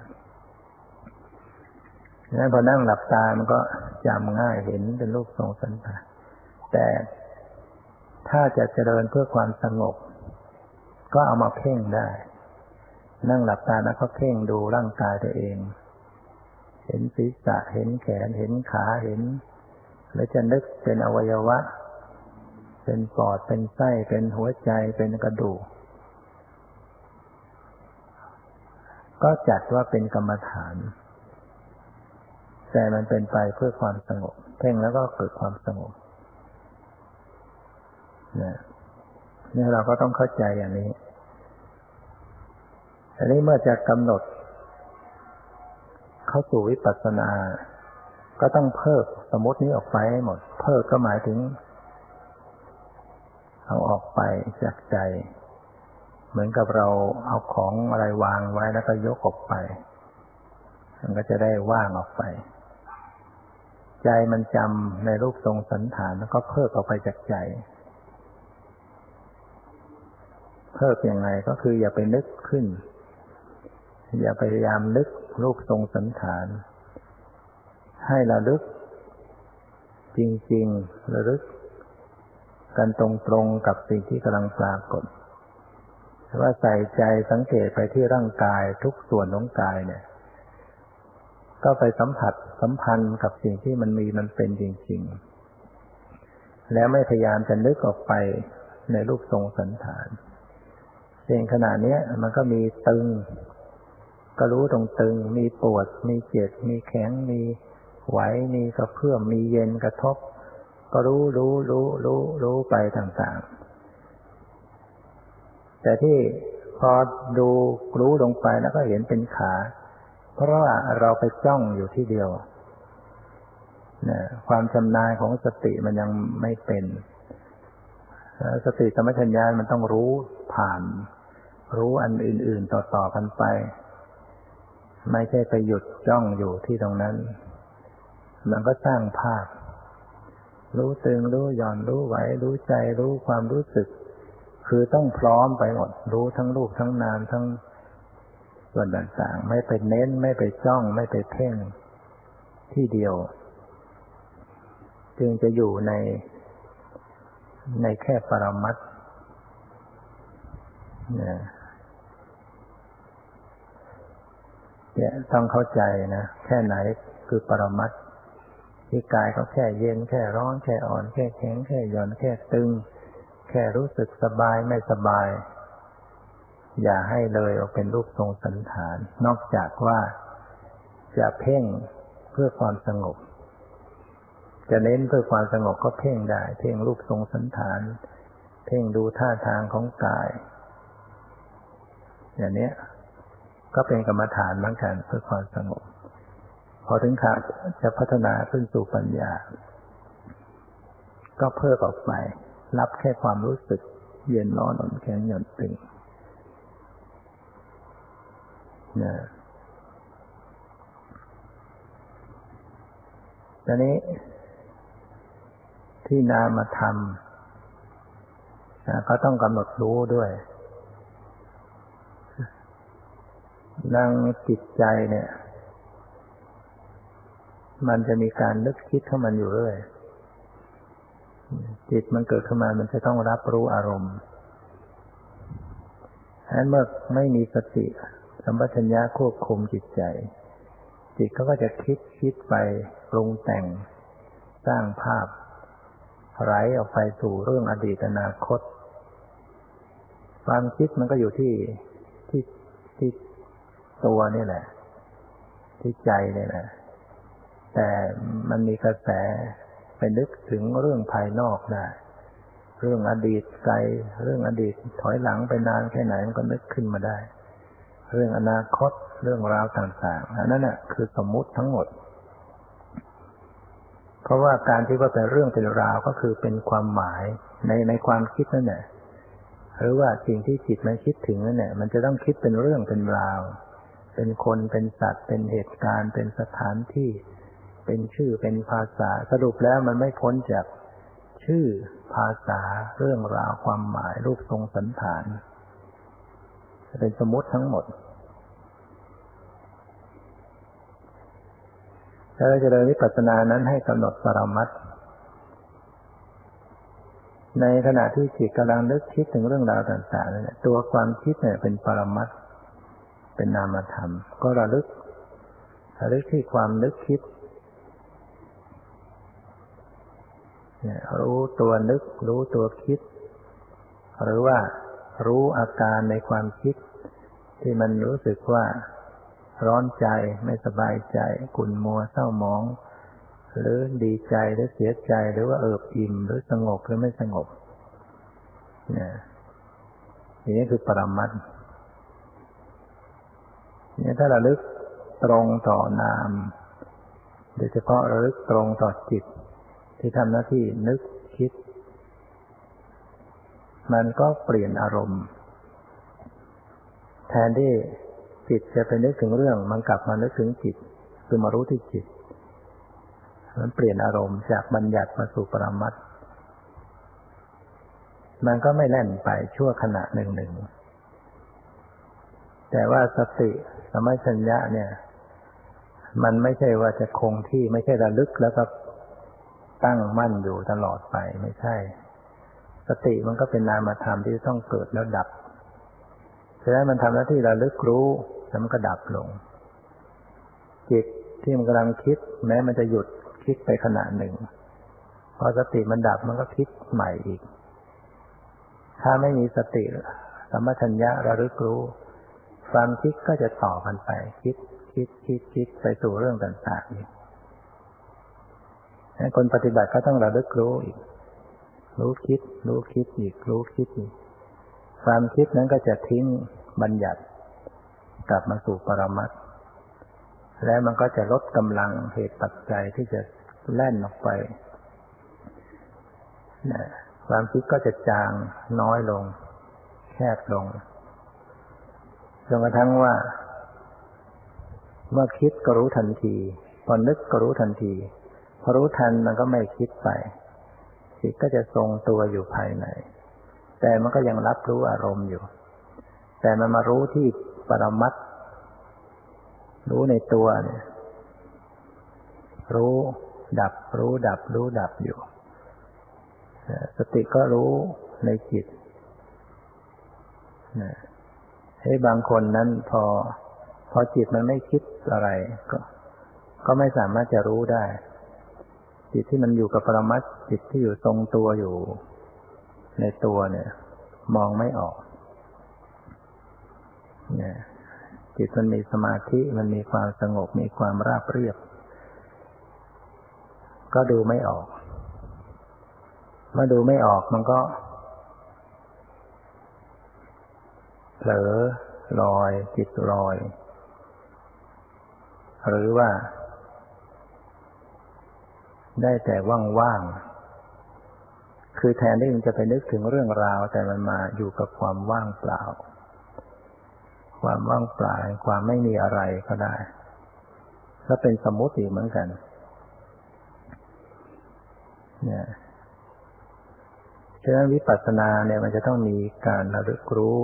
นั้นพอนั่งหลับตามันก็จำง่ายเห็นเป็นรูปทรงสันฐานแต่ถ้าจะเจริญเพื่อความสงบ ก็เอามาเพ่งได้ นั่งหลับตาแล้วก็เพ่งดูร่างกายตัวเอง เห็นศีรษะเห็นแขนเห็นขาเห็น แล้วจะนึกเป็นอวัยวะ เป็นปอดเป็นไส้เป็นหัวใจเป็นกระดูกก็จัดว่าเป็นกรรมฐาน แต่มันเป็นไปเพื่อความสงบ เพ่งแล้วก็เกิดความสงบเนี่ยนี่เราก็ต้องเข้าใจอย่างนี้อันนี้เมื่อจะกำหนด เข้าสู่วิปัสสนา ก็ต้องเพิกสมมตินี้ออกไปให้หมด เพิกก็หมายถึง เอาออกไปจากใจ เหมือนกับเราเอาของอะไรวางไว้แล้วก็ยกออกไป มันก็จะได้ว่างออกไป ใจมันจำในรูปทรงสันฐานแล้วก็เพิกออกไปจากใจ เพิกยังไงก็คืออย่าไปนึกขึ้น อย่าพยายามนึกรูปทรงสันฐาน ให้ระลึก จริงๆระลึก กันตรงๆกับสิ่งที่กำลังปรากฏว่าใส่ใจสังเกตไปที่ร่างกายทุกส่วนของกายเนี่ย ก็ไปสัมผัสสัมพันธ์กับสิ่งที่มันมีมันเป็นจริง ๆ แล้วไม่พยายามจะนึกออกไปในรูปทรงสันฐานเพียงขนาดนี้มันก็มีตึง ก็รู้ตรงตึง มีปวด มีเจ็บ มีแข็ง มีไหว มีกระเพื่อม มีเย็นกระทบ ก็รู้รู้รู้รู้รู้ไปต่างๆ แต่ที่พอดูรู้ลงไปแล้วก็เห็นเป็นขา เพราะว่าเราไปจ้องอยู่ที่เดียวนะความชำนาญของสติมันยังไม่เป็น สติสมัชัญญามันต้องรู้ผ่าน รู้อันอื่น ๆต่อๆกันไป ไม่ใช่ไปหยุดจ้องอยู่ที่ตรงนั้น มันก็สร้างภาพ รู้ตึงรู้หย่อนรู้ไหว รู้ใจรู้ความรู้สึก คือต้องพร้อมไปหมด รู้ทั้งรูปทั้งนามทั้ง ส่วนต่างๆ ไม่ไปเน้นไม่ไปจ้องไม่ไปเพ่งที่เดียว จึงจะอยู่ใน ในแค่ปรมัตเนี่ยต้องเข้าใจนะ แค่ไหนคือปรมัตที่กายก็แค่เย็นแค่ร้อนแค่อ่อน แค่แข็งแค่หย่อนแค่ตึง แค่รู้สึกสบายไม่สบาย อย่าให้เลยออกเป็นรูปทรงสันฐาน นอกจากว่าจะเพ่งเพื่อความสงบ จะเน้นเพื่อความสงบก็เพ่งได้ เพ่งรูปทรงสันฐาน เพ่งดูท่าทางของกาย อย่างนี้ก็เป็นกรรมฐานเหมือนกันเพื่อความสงบ พอถึงขาจะพัฒนาขึ้นสู่ปัญญา ก็เพิ่มออกไป รับแค่ความรู้สึก เย็นร้อนอ่อนแข็งหย่อนตึง นะตอนนี้ ที่นามธรรมก็ต้องกำหนดรู้ด้วยนั่งจิตใจเนี่ย มันจะมีการนึกคิดเข้ามันอยู่เรื่อยจิตมันเกิดขึ้นมา มันจะต้องรับรู้อารมณ์ฉะนั้นเมื่อไม่มีสติ สัมปชัญญะควบคุมจิตใจ จิตเขาก็จะคิดคิดไปปรุงแต่ง สร้างภาพไหลออกไปสู่เรื่องอดีตอนาคต ความคิดมันก็อยู่ที่ที่ที่ตัวนี่แหละ ที่ใจนี่แหละ แต่มันมีกระแสไปนึกถึงเรื่องภายนอกได้เรื่องอดีตไกล เรื่องอดีตถอยหลังไปนานแค่ไหนมันก็นึกขึ้นมาได้ เรื่องอนาคตเรื่องราวต่างๆอันนั้นน่ะคือสมมุติทั้งหมด เพราะว่าการที่ว่าเป็นเรื่องเป็นราวก็คือเป็นความหมายในในความคิดนั่นแหละหรือว่าสิ่งที่จิตมันคิดถึงนั่นแหละมันจะต้องคิดเป็นเรื่องเป็นราว เป็นคนเป็นสัตว์ เป็นเหตุการณ์ เป็นสถานที่ เป็นชื่อเป็นภาษาสรุปแล้วมันไม่พ้นจากชื่อภาษาเรื่องราวความหมายรูปทรงสันฐาน เป็นสมมติทั้งหมดถ้าเราจะเดินวิปัสสนานั้นให้กำหนดปรมัตในขณะที่จิตกำลังนึกคิดถึงเรื่องราวต่างๆเนี่ยตัวความคิดเนี่ยเป็นปรมัตเป็นนามธรรม ก็ระลึกระลึกที่ความนึกคิดเนี่ยรู้ตัวนึก รู้ตัวคิด หรือว่า รู้อาการในความคิด ที่มันรู้สึกว่าร้อนใจไม่สบายใจขุ่นมัวเศร้าหมอง หรือดีใจหรือเสียใจหรือว่าเอิบอิ่มหรือสงบหรือไม่สงบเนี่ยนี่คือปรมัตเนี่ยถ้าเราลึกตรงต่อนาม โดยเฉพาะระลึกตรงต่อจิต ที่ทำหน้าที่นึกคิด มันก็เปลี่ยนอารมณ์ แทนที่จิตจะไปนึกถึงเรื่อง มันกลับมานึกถึงจิต คือมารู้ที่จิต มันเปลี่ยนอารมณ์จากบัญญัติมาสู่ปรมัตมันก็ไม่แล่นไปชั่วขณะหนึ่งหนึ่งแต่ว่าสติสมัชัญญะเนี่ย มันไม่ใช่ว่าจะคงที่ไม่ใช่ระลึกแล้วก็ตั้งมั่นอยู่ตลอดไปไม่ใช่ สติมันก็เป็นนามธรรมที่ต้องเกิดแล้วดับฉะนั้นมันทำหน้าที่ระลึกรู้แล้วมันก็ดับลง จิตที่มันกำลังคิด แม้มันจะหยุดคิดไปขณะหนึ่งพอสติมันดับมันก็คิดใหม่อีก ถ้าไม่มีสติสมัชัญญะระลึกรู้ ความคิดก็จะต่อกันไป คิดคิดคิดคิดไปสู่เรื่องต่างๆอีกคนปฏิบัติก็ต้องระลึกรู้อีก รู้คิด รู้คิดอีก รู้คิดอีก ความคิดนั้นก็จะทิ้งบัญญัติ กลับมาสู่ปรมัตและมันก็จะลดกำลังเหตุปัจจัยที่จะแล่นออกไปนะความคิดก็จะจางน้อยลง แคบลงจนกระทั่งว่า เมื่อคิดก็รู้ทันที พอนึกก็รู้ทันที พอรู้ทันมันก็ไม่คิดไป จิตก็จะทรงตัวอยู่ภายใน แต่มันก็ยังรับรู้อารมณ์อยู่ แต่มันมารู้ที่ปรมัตรู้ในตัวเนี่ย รู้ดับ รู้ดับ รู้ดับอยู่ สติก็รู้ในจิตให้บางคนนั้นพอ พอจิตมันไม่คิดอะไร ก็ ก็ไม่สามารถจะรู้ได้ จิตที่มันอยู่กับปรมัตจิตที่อยู่ทรงตัวอยู่ ในตัวเนี่ย มองไม่ออก เนี่ย จิตมันมีสมาธิมันมีความสงบมีความราบเรียบ ก็ดูไม่ออก เมื่อดูไม่ออกมันก็เผลอลอยจิตลอย หรือว่า ได้แต่ว่างๆ คือแทนที่มันจะไปนึกถึงเรื่องราว แต่มันมาอยู่กับความว่างเปล่า ความว่างเปล่า ความไม่มีอะไรก็ได้ ก็เป็นสมมติเหมือนกัน เนี่ยฉะนั้นวิปัสสนาเนี่ยมันจะต้องมีการระลึกรู้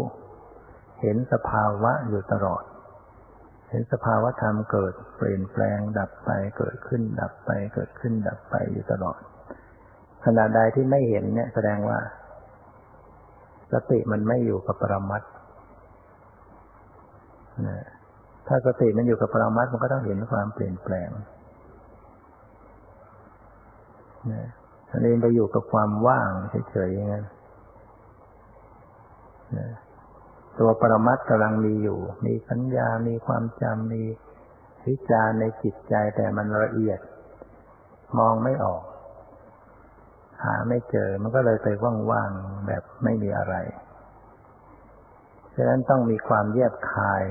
เห็นสภาวะอยู่ตลอด ห็นสภาวะธรรมเกิดเปลี่ยนแปลงดับไปเกิดขึ้น ดับไปเกิดขึ้น ดับไปอยู่ตลอดขณะใดที่ไม่เห็นเนี่ยแสดงว่าสติมันไม่อยู่กับปรมัตนะถ้าสติมันอยู่กับปรมัตมันก็ต้องเห็นความเปลี่ยนแปลงนะอันนี้ไปอยู่กับความว่างเฉยๆอย่างนั้นนะ ตัวปรมัตกำลังมีอยู่ มีสัญญา มีความจำ มีวิจารในจิตใจแต่มันละเอียด มองไม่ออก หาไม่เจอ มันก็เลยไปว่างๆแบบไม่มีอะไร ฉะนั้นต้องมีความเยียบคาย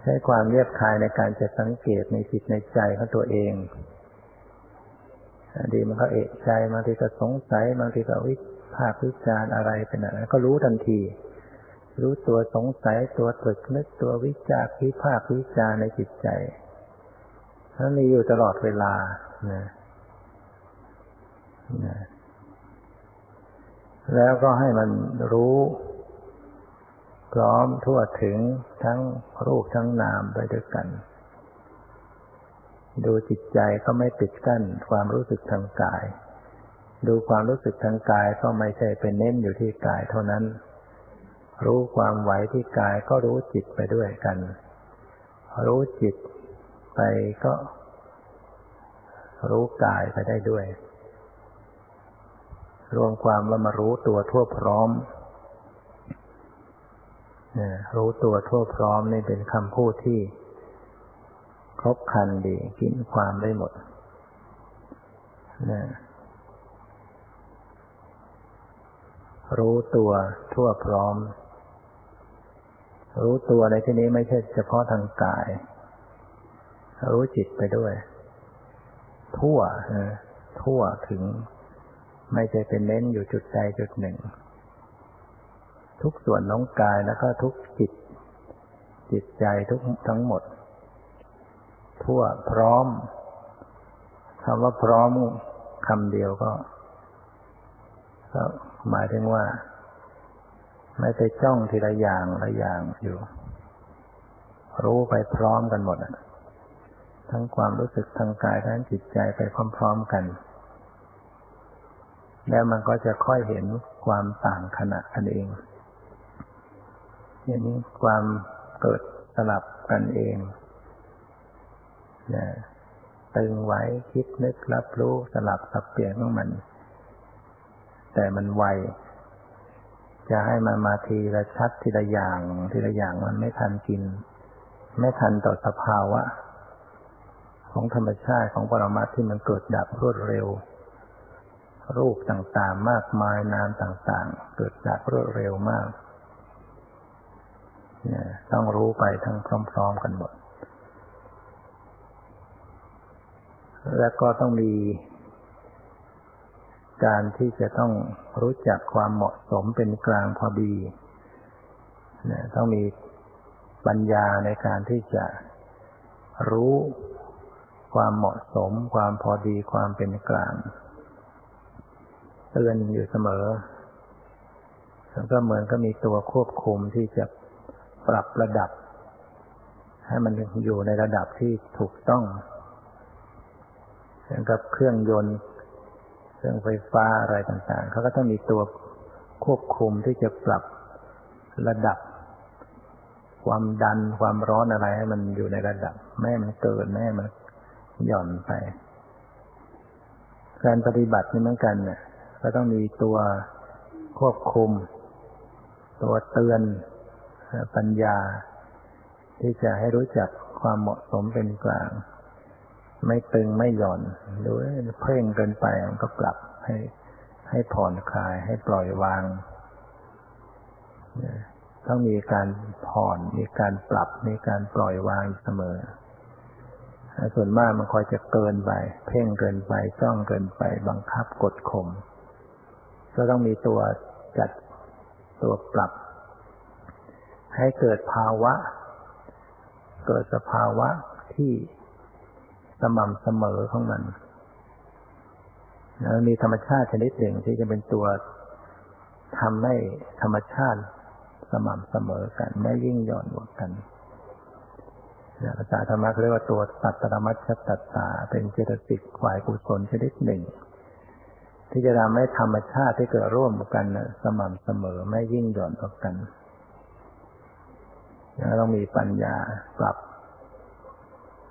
ใช้ความเยียบคายในการจะสังเกตในจิตในใจของตัวเองดีมันก็เอะใจบางทีก็สงสัยบางทีก็วิ ภาควิจารอะไรเป็นอะไรก็รู้ทันที รู้ตัวสงสัยตัวตรึกนึกตัววิจารวิภาควิจารในจิตใจนั้นมีอยู่ตลอดเวลานะนะแล้วก็ให้มันรู้พร้อมทั่วถึงทั้งรูปทั้งนามไปด้วยกัน ดูจิตใจก็ไม่ปิดกั้นความรู้สึกทางกาย ดูความรู้สึกทางกายก็ไม่ใช่เป็นเน้นอยู่ที่กายเท่านั้น รู้ความไหวที่กายก็รู้จิตไปด้วยกัน รู้จิตไปก็ รู้กายไปได้ด้วย รวมความว่ามารู้ตัวทั่วพร้อมรู้ตัวทั่วพร้อมนี่เป็นคำพูดที่ ครบคันดีกินความได้หมดนะ รู้ตัวทั่วพร้อม รู้ตัวในที่นี้ไม่ใช่เฉพาะทางกาย รู้จิตไปด้วย ทั่วทั่วถึง ไม่ใช่เป็นเน้นอยู่จุดใดจุดหนึ่ง ทุกส่วนน้องกายแล้วก็ทุกจิต จิตใจทุกทั้งหมด ทั่วพร้อมคำว่าพร้อมคำเดียวก็ก็ หมายถึงว่า ไม่ไปจ้องทีละอย่างละอย่างอยู่ รู้ไปพร้อมกันหมดทั้งความรู้สึกทางกายทั้งจิตใจไปพร้อมๆกัน แล้วมันก็จะค่อยเห็นความต่างขณะกันเองอย่างนี้ความเกิดสลับกันเองนะตึงไว้คิดนึกรับรู้สลับสับเปลี่ยนของมัน แต่มันไว จะให้มันมาทีละชัดทีละอย่าง ทีละอย่างมันไม่ทันกิน ไม่ทันต่อสภาวะ ของธรรมชาติของปรมัตที่มันเกิดดับรวดเร็ว รูปต่างๆ มากมายนามต่างๆ เกิดดับรวดเร็วมากเนี่ยต้องรู้ไปทั้งพร้อม ๆ กันหมด แล้วก็ต้องมี การที่จะต้องรู้จักความเหมาะสมเป็นกลางพอดีนี่ยต้องมีปัญญาในการที่จะรู้ความเหมาะสม ความพอดีความเป็นกลางเตือนอยู่เสมอแล้วก็เหมือนก็มีตัวควบคุมที่จะปรับระดับ ให้มันอยู่ในระดับที่ถูกต้องเหมือนกับเครื่องยนต์ รื่องไฟฟ้าอะไรต่างๆ เขาก็ต้องมีตัวควบคุมที่จะปรับระดับ ความดันความร้อนอะไรให้มันอยู่ในระดับ ไม่ให้มันเกินไม่ให้มันหย่อนไป การปฏิบัตินี่เหมือนกันเนี่ยก็ต้องมีตัวควบคุม ตัวเตือนปัญญา ที่จะให้รู้จักความเหมาะสมเป็นกลาง ไม่ตึงไม่หย่อนหรือเพ่งเกินไปมันก็ปรับให้ให้ผ่อนคลายให้ปล่อยวางต้องมีการผ่อนมีการปรับมีการปล่อยวางเสมอส่วนมากมันคอยจะเกินไป เพ่งเกินไปจ้องเกินไป บังคับกดข่มก็ต้องมีตัวจัดตัวปรับ ให้เกิดภาวะ เกิดสภาวะที่ สม่ำเสมอของมันแล้วมีธรรมชาติชนิดหนึ่งที่จะเป็นตัวทำให้ธรรมชาติสม่ำเสมอกันไม่ยิ่งหย่อนกว่ากันภาษาธรรมะเรียกว่าตัวสัตตรมัชตัตตา เป็นเจตสิกฝ่ายกุศลชนิดหนึ่ง ที่จะทำให้ธรรมชาติที่เกิดร่วมกันสม่ำเสมอไม่ยิ่งหย่อนกว่ากันต้องมีปัญญาปรับ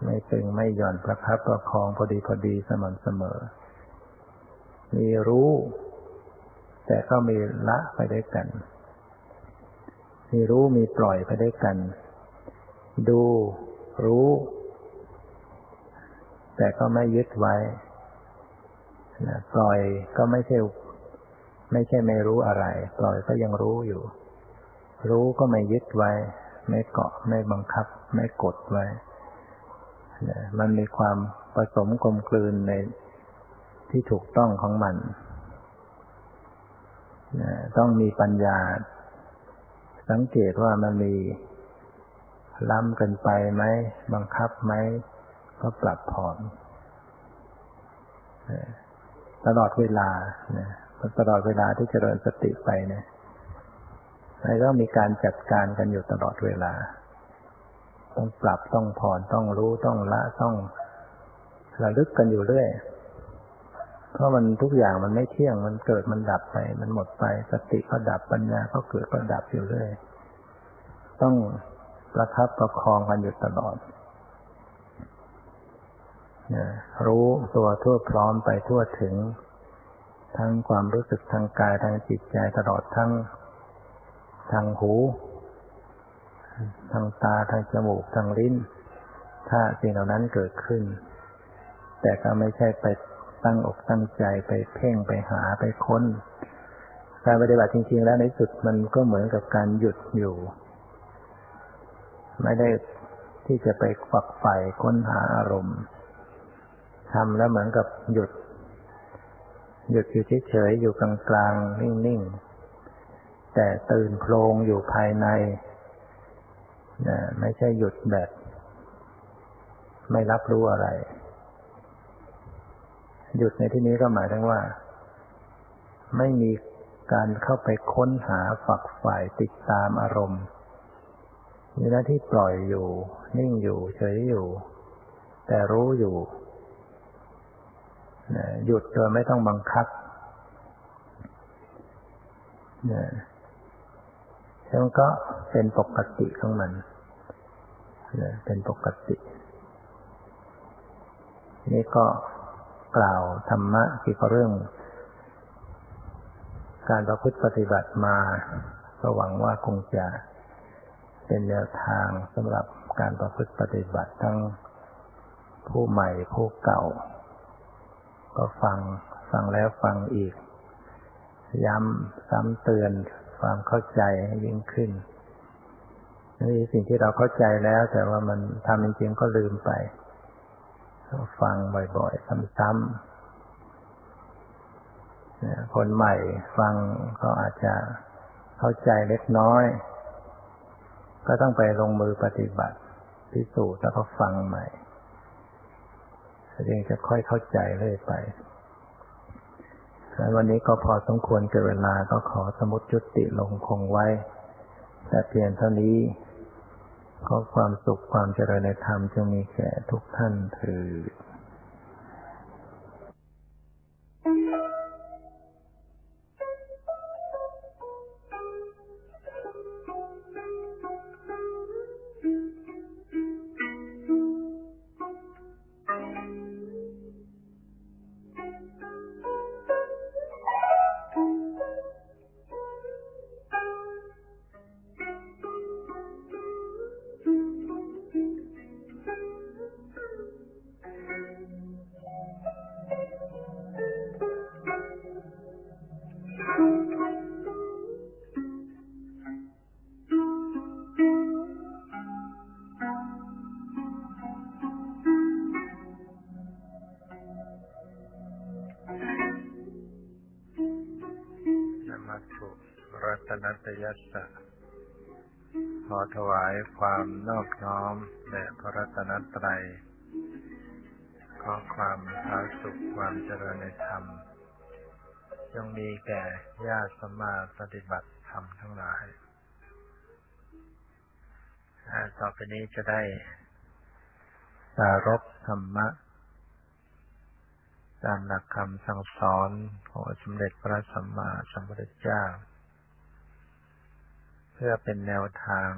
ไม่ตึงไม่หย่อนประคับประคองพอดีพอดีสม่ำเสมอ มีรู้ แต่ก็มีละไปได้กัน มีรู้มีปล่อยไปได้กัน ดูรู้ แต่ก็ไม่ยึดไว้ปล่อยก็ไม่ใช่ไม่ใช่ไม่รู้อะไร ปล่อยก็ยังรู้อยู่ รู้ก็ไม่ยึดไว้ ไม่เกาะไม่บังคับ ไม่กดไว้ มันมีความผสมกลมกลืนในที่ถูกต้องของมัน ต้องมีปัญญา สังเกตว่ามันมีล้ำกันไปไหม บังคับไหม ก็ปรับผ่อนตลอดเวลาตลอดเวลาที่เจริญสติไปเนี่ยต้องมีการจัดการกันอยู่ตลอดเวลา ต้องปรับต้องผ่อนต้องรู้ต้องละต้องระลึกกันอยู่เรื่อย เพราะมันทุกอย่างมันไม่เที่ยงมันเกิดมันดับไป มันหมดไปสติก็ดับปัญญาก็เกิดก็ดับอยู่เรื่อย ต้องประคับประคองกันอยู่ตลอดรู้ตัวทั่วพร้อมไปทั่วถึง ทั้งความรู้สึกทางกายทางจิตใจตลอดทั้งทางหู ทางตาทางจมูกทางลิ้น ถ้าสิ่งเหล่านั้นเกิดขึ้น แต่ก็ไม่ใช่ไปตั้งอกตั้งใจไปเพ่งไปหาไปค้น การปฏิบัติจริง ๆ แล้วในสุดมันก็เหมือนกับการหยุดอยู่ ไม่ได้ที่จะไปฝักใฝ่ค้นหาอารมณ์ทำแล้วเหมือนกับหยุด หยุดอยู่เฉยๆอยู่กลางๆนิ่งๆแต่ตื่นโพลงอยู่ภายใน นะไม่ใช่หยุดแบบ ไม่รับรู้อะไร หยุดในที่นี้ก็หมายถึงว่า ไม่มีการเข้าไปค้นหาฝักฝ่ายติดตามอารมณ์มีหน้าที่ปล่อยอยู่ นิ่งอยู่ เฉยอยู่ แต่รู้อยู่หยุดโดยไม่ต้องบังคับ เนี่ยมันก็เป็นปกติของมันเป็นปกติ นี่ก็กล่าวธรรมะเกี่ยวกับเรื่อง การประพฤติปฏิบัติมาก็หวังว่าคงจะเป็นแนวทางสำหรับการประพฤติปฏิบัติทั้งผู้ใหม่ผู้เก่า ก็ฟังฟังแล้วฟังอีก ย้ำซ้ำเตือน ความเข้าใจให้ยิ่งขึ้นนี่สิ่งที่เราเข้าใจแล้ว แต่ว่ามันทำจริงๆก็ลืมไปฟังบ่อยๆซ้ำๆคนใหม่ฟังก็อาจจะเข้าใจเล็กน้อย ก็ต้องไปลงมือปฏิบัติพิสูจน์แล้วก็ฟังใหม่จึงจะค่อยเข้าใจเรื่อยไป วันนี้ก็พอสมควรเกิดเวลาก็ขอสมุดจุติลงคงไว้ แต่เพียงเท่านี้ขอความสุขความเจริญในธรรมจงมีแก่ทุกท่านถืนั ยัสสะขอถวายความนอบน้อมแด่พระรัตนตรัย ขอความพาสุขความเจริญในธรรมจงมีแก่ญาติสมาปฏิบัติธรรมทั้งหลาย ต่อไปนี้จะได้สารบธรรมะ ตามหลักคำสั่งสอนของสมเด็จพระสัมมาสัมพุทธเจ้า เพื่อเป็นแนวทาง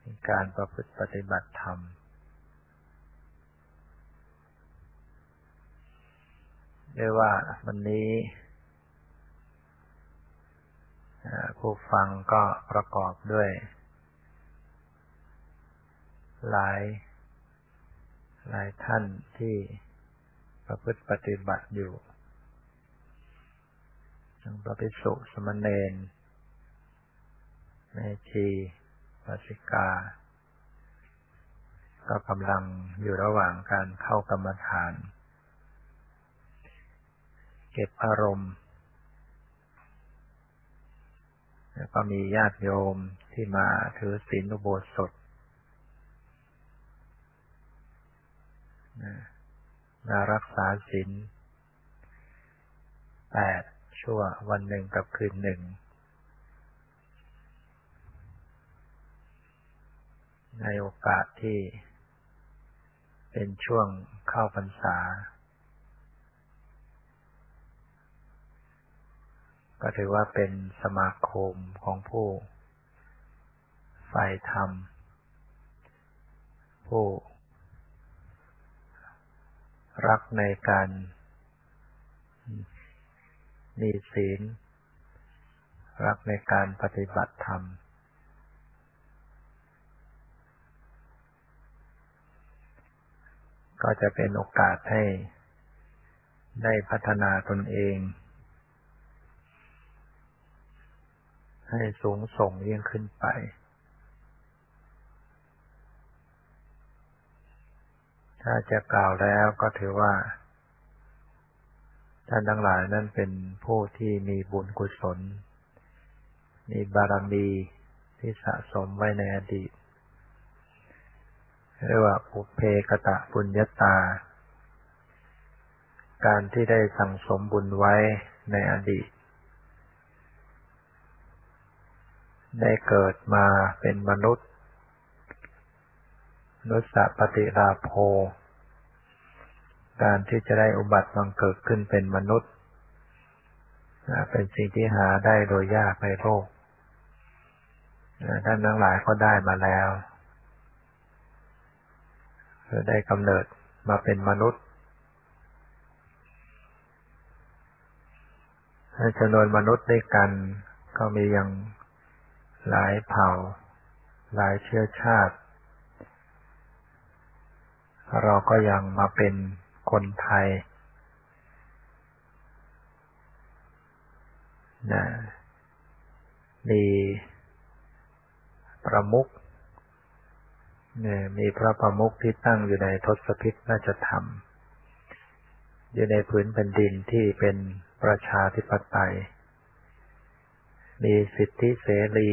ในการประพฤติปฏิบัติธรรม เรียกว่าวันนี้ผู้ฟังก็ประกอบด้วย หลาย หลายท่านที่ประพฤติปฏิบัติอยู่ทั้งพระภิกษุสมณเณร แม่ชีปัสิกา ก็กำลังอยู่ระหว่างการเข้ากรรมฐาน เก็บอารมณ์ แล้วก็มีญาติโยมที่มาถือศีลอุโบสถมารักษาศีลแปดชั่ววันหนึ่งกับคืนหนึ่ง ในโอกาสที่เป็นช่วงเข้าพรรษา ก็ถือว่าเป็นสมาคมของผู้ใฝ่ธรรม ผู้ รักในการมีศีล รักในการปฏิบัติธรรม ก็จะเป็นโอกาสให้ได้พัฒนาตนเอง ให้สูงส่งยิ่งขึ้นไป ถ้าจะกล่าวแล้วก็ถือว่า ท่านทั้งหลายนั่นเป็นผู้ที่มีบุญกุศล มีบารมีที่สะสมไว้ในอดีต เรียกว่าปุเพกตะปุญญาตา การที่ได้สั่งสมบุญไว้ในอดีต ได้เกิดมาเป็นมนุษย์นุสปฏิราโภ การที่จะได้อุบัติบังเกิดขึ้นเป็นมนุษย์ เป็นสิ่งที่หาได้โดยยากในโลกท่านทั้งหลายก็ได้มาแล้ว ได้กำเนิดมาเป็นมนุษย์จำนวนมนุษย์ด้วยกันก็มีอย่างหลายเผ่า หลายเชื้อชาติ เราก็ยังมาเป็นคนไทยนะมีประมุข เนี่ยมีพระประมุขที่ตั้งอยู่ในทศพิธราชธรรม อยู่ในพื้นแผ่นดินที่เป็นประชาธิปไตย มีสิทธิเสรี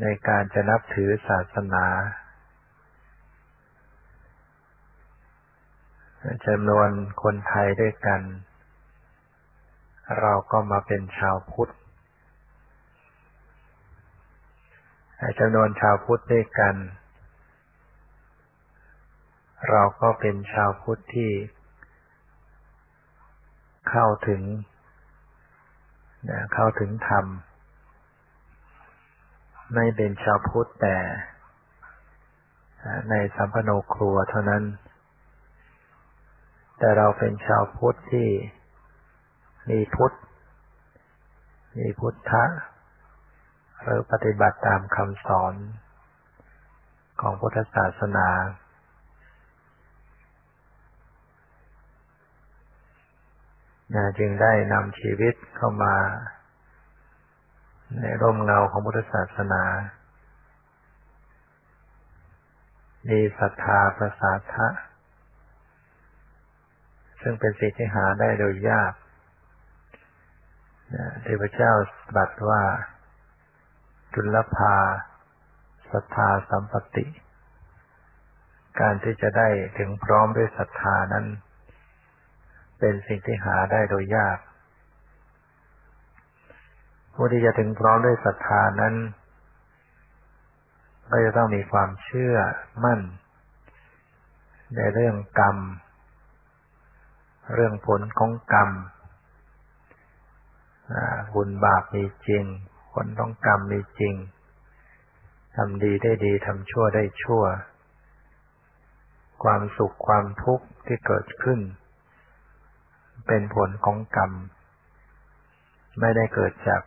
ในการจะนับถือศาสนาจำนวนคนไทยด้วยกัน เราก็มาเป็นชาวพุทธ จำนวนชาวพุทธด้วยกัน เราก็เป็นชาวพุทธที่เข้าถึงเข้าถึงธรรม ไม่เป็นชาวพุทธแต่ในสัมพโนครัวเท่านั้น แต่เราเป็นชาวพุทธที่มีพุทธ มีพุทธะ หรือปฏิบัติตามคำสอนของพุทธศาสนา จึงได้นำชีวิตเข้ามา ในร่มเงาของพุทธศาสนา มีศรัทธาประสาทะ ซึ่งเป็นสิ่งที่หาได้โดยยากเทพเจ้าบัตรว่า จุลภาศรัทธาสัมปติ การที่จะได้ถึงพร้อมด้วยศรัทธานั้น เป็นสิ่งที่หาได้โดยยาก ผู้ที่จะถึงพร้อมด้วยศรัทธานั้น ก็จะต้องมีความเชื่อมั่น ในเรื่องกรรม เรื่องผลของกรรมบุญบาปมีจริง ผลต้องกรรมมีจริงทำดีได้ดีทำชั่วได้ชั่ว ความสุขความทุกข์ที่เกิดขึ้น เป็นผลของกรรม ไม่ได้เกิดจาก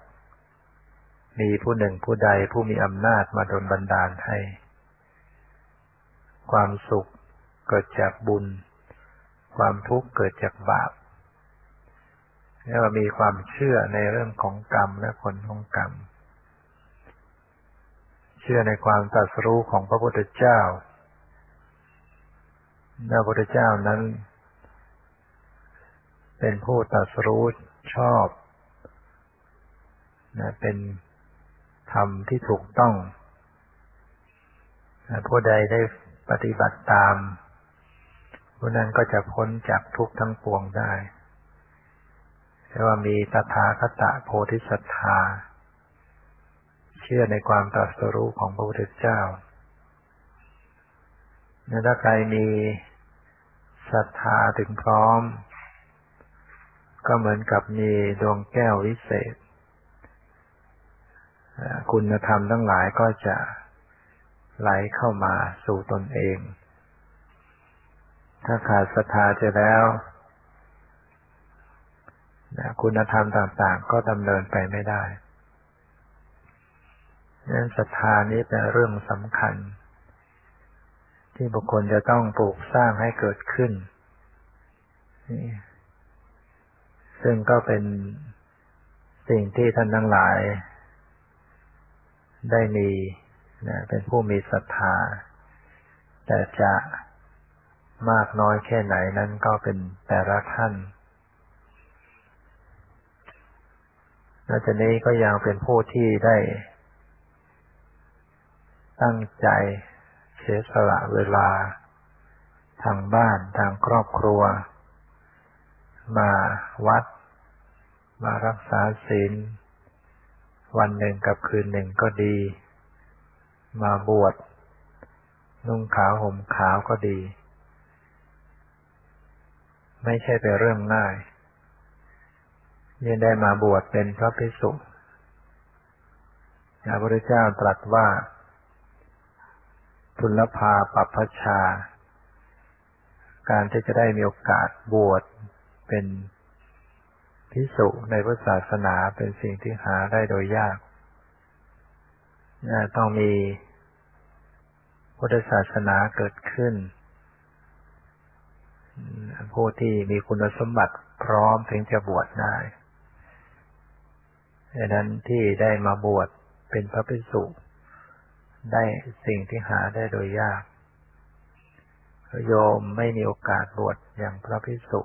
มีผู้หนึ่งผู้ใดผู้มีอำนาจมาดลบันดาลให้ ความสุขเกิดจากบุญ ความทุกข์เกิดจากบาป เรียกว่ามีความเชื่อในเรื่องของกรรมและผลของกรรม เชื่อในความตรัสรู้ของพระพุทธเจ้าพระพุทธเจ้านั้น เป็นผู้ตรัสรู้ชอบนะเป็นธรรมที่ถูกต้องผู้ใดได้ปฏิบัติตามผู้นั้นก็จะพ้นจากทุกข์ทั้งปวงได้ รียกว่ามีตถาคตะโพธิศรัทธา เชื่อในความตรัสรู้ของพระพุทธเจ้าถ้าใครมีศรัทธาถึงพร้อม ก็เหมือนกับมีดวงแก้ววิเศษ คุณธรรมทั้งหลายก็จะไหลเข้ามาสู่ตนเอง ถ้าขาดศรัทธาจะแล้ว นะคุณธรรมต่างๆ ก็ดำเนินไปไม่ได้นั้นศรัทธานี้เป็นเรื่องสำคัญ ที่บุคคลจะต้องปลูกสร้างให้เกิดขึ้น ซึ่งก็เป็นสิ่งที่ท่านทั้งหลาย ได้มีนะเป็นผู้มีศรัทธา แต่จะมากน้อยแค่ไหนนั้นก็เป็นแต่ละท่าน นอกจากนี้ก็ยังเป็นผู้ที่ได้ตั้งใจเสียสละเวลา ทางบ้านทางครอบครัว มาวัด มารักษาศีล วันหนึ่งกับคืนหนึ่งก็ดี มาบวชนุ่งขาวห่มขาวก็ดี ไม่ใช่เป็นเรื่องง่าย ยังได้มาบวชเป็นพระภิกษุพระพุทธเจ้าตรัสว่าทุลภาปัพชา การที่จะได้มีโอกาสบวชเป็นพิสุในพุทธศาสนาเป็นสิ่งที่หาได้โดยยากต้องมีพุทธศาสนาเกิดขึ้น ผู้ที่มีคุณสมบัติพร้อมถึงจะบวชได้ ดังนั้นที่ได้มาบวชเป็นพระภิกษุ ได้สิ่งที่หาได้โดยยากโยมไม่มีโอกาสบวชอย่างพระภิกษุ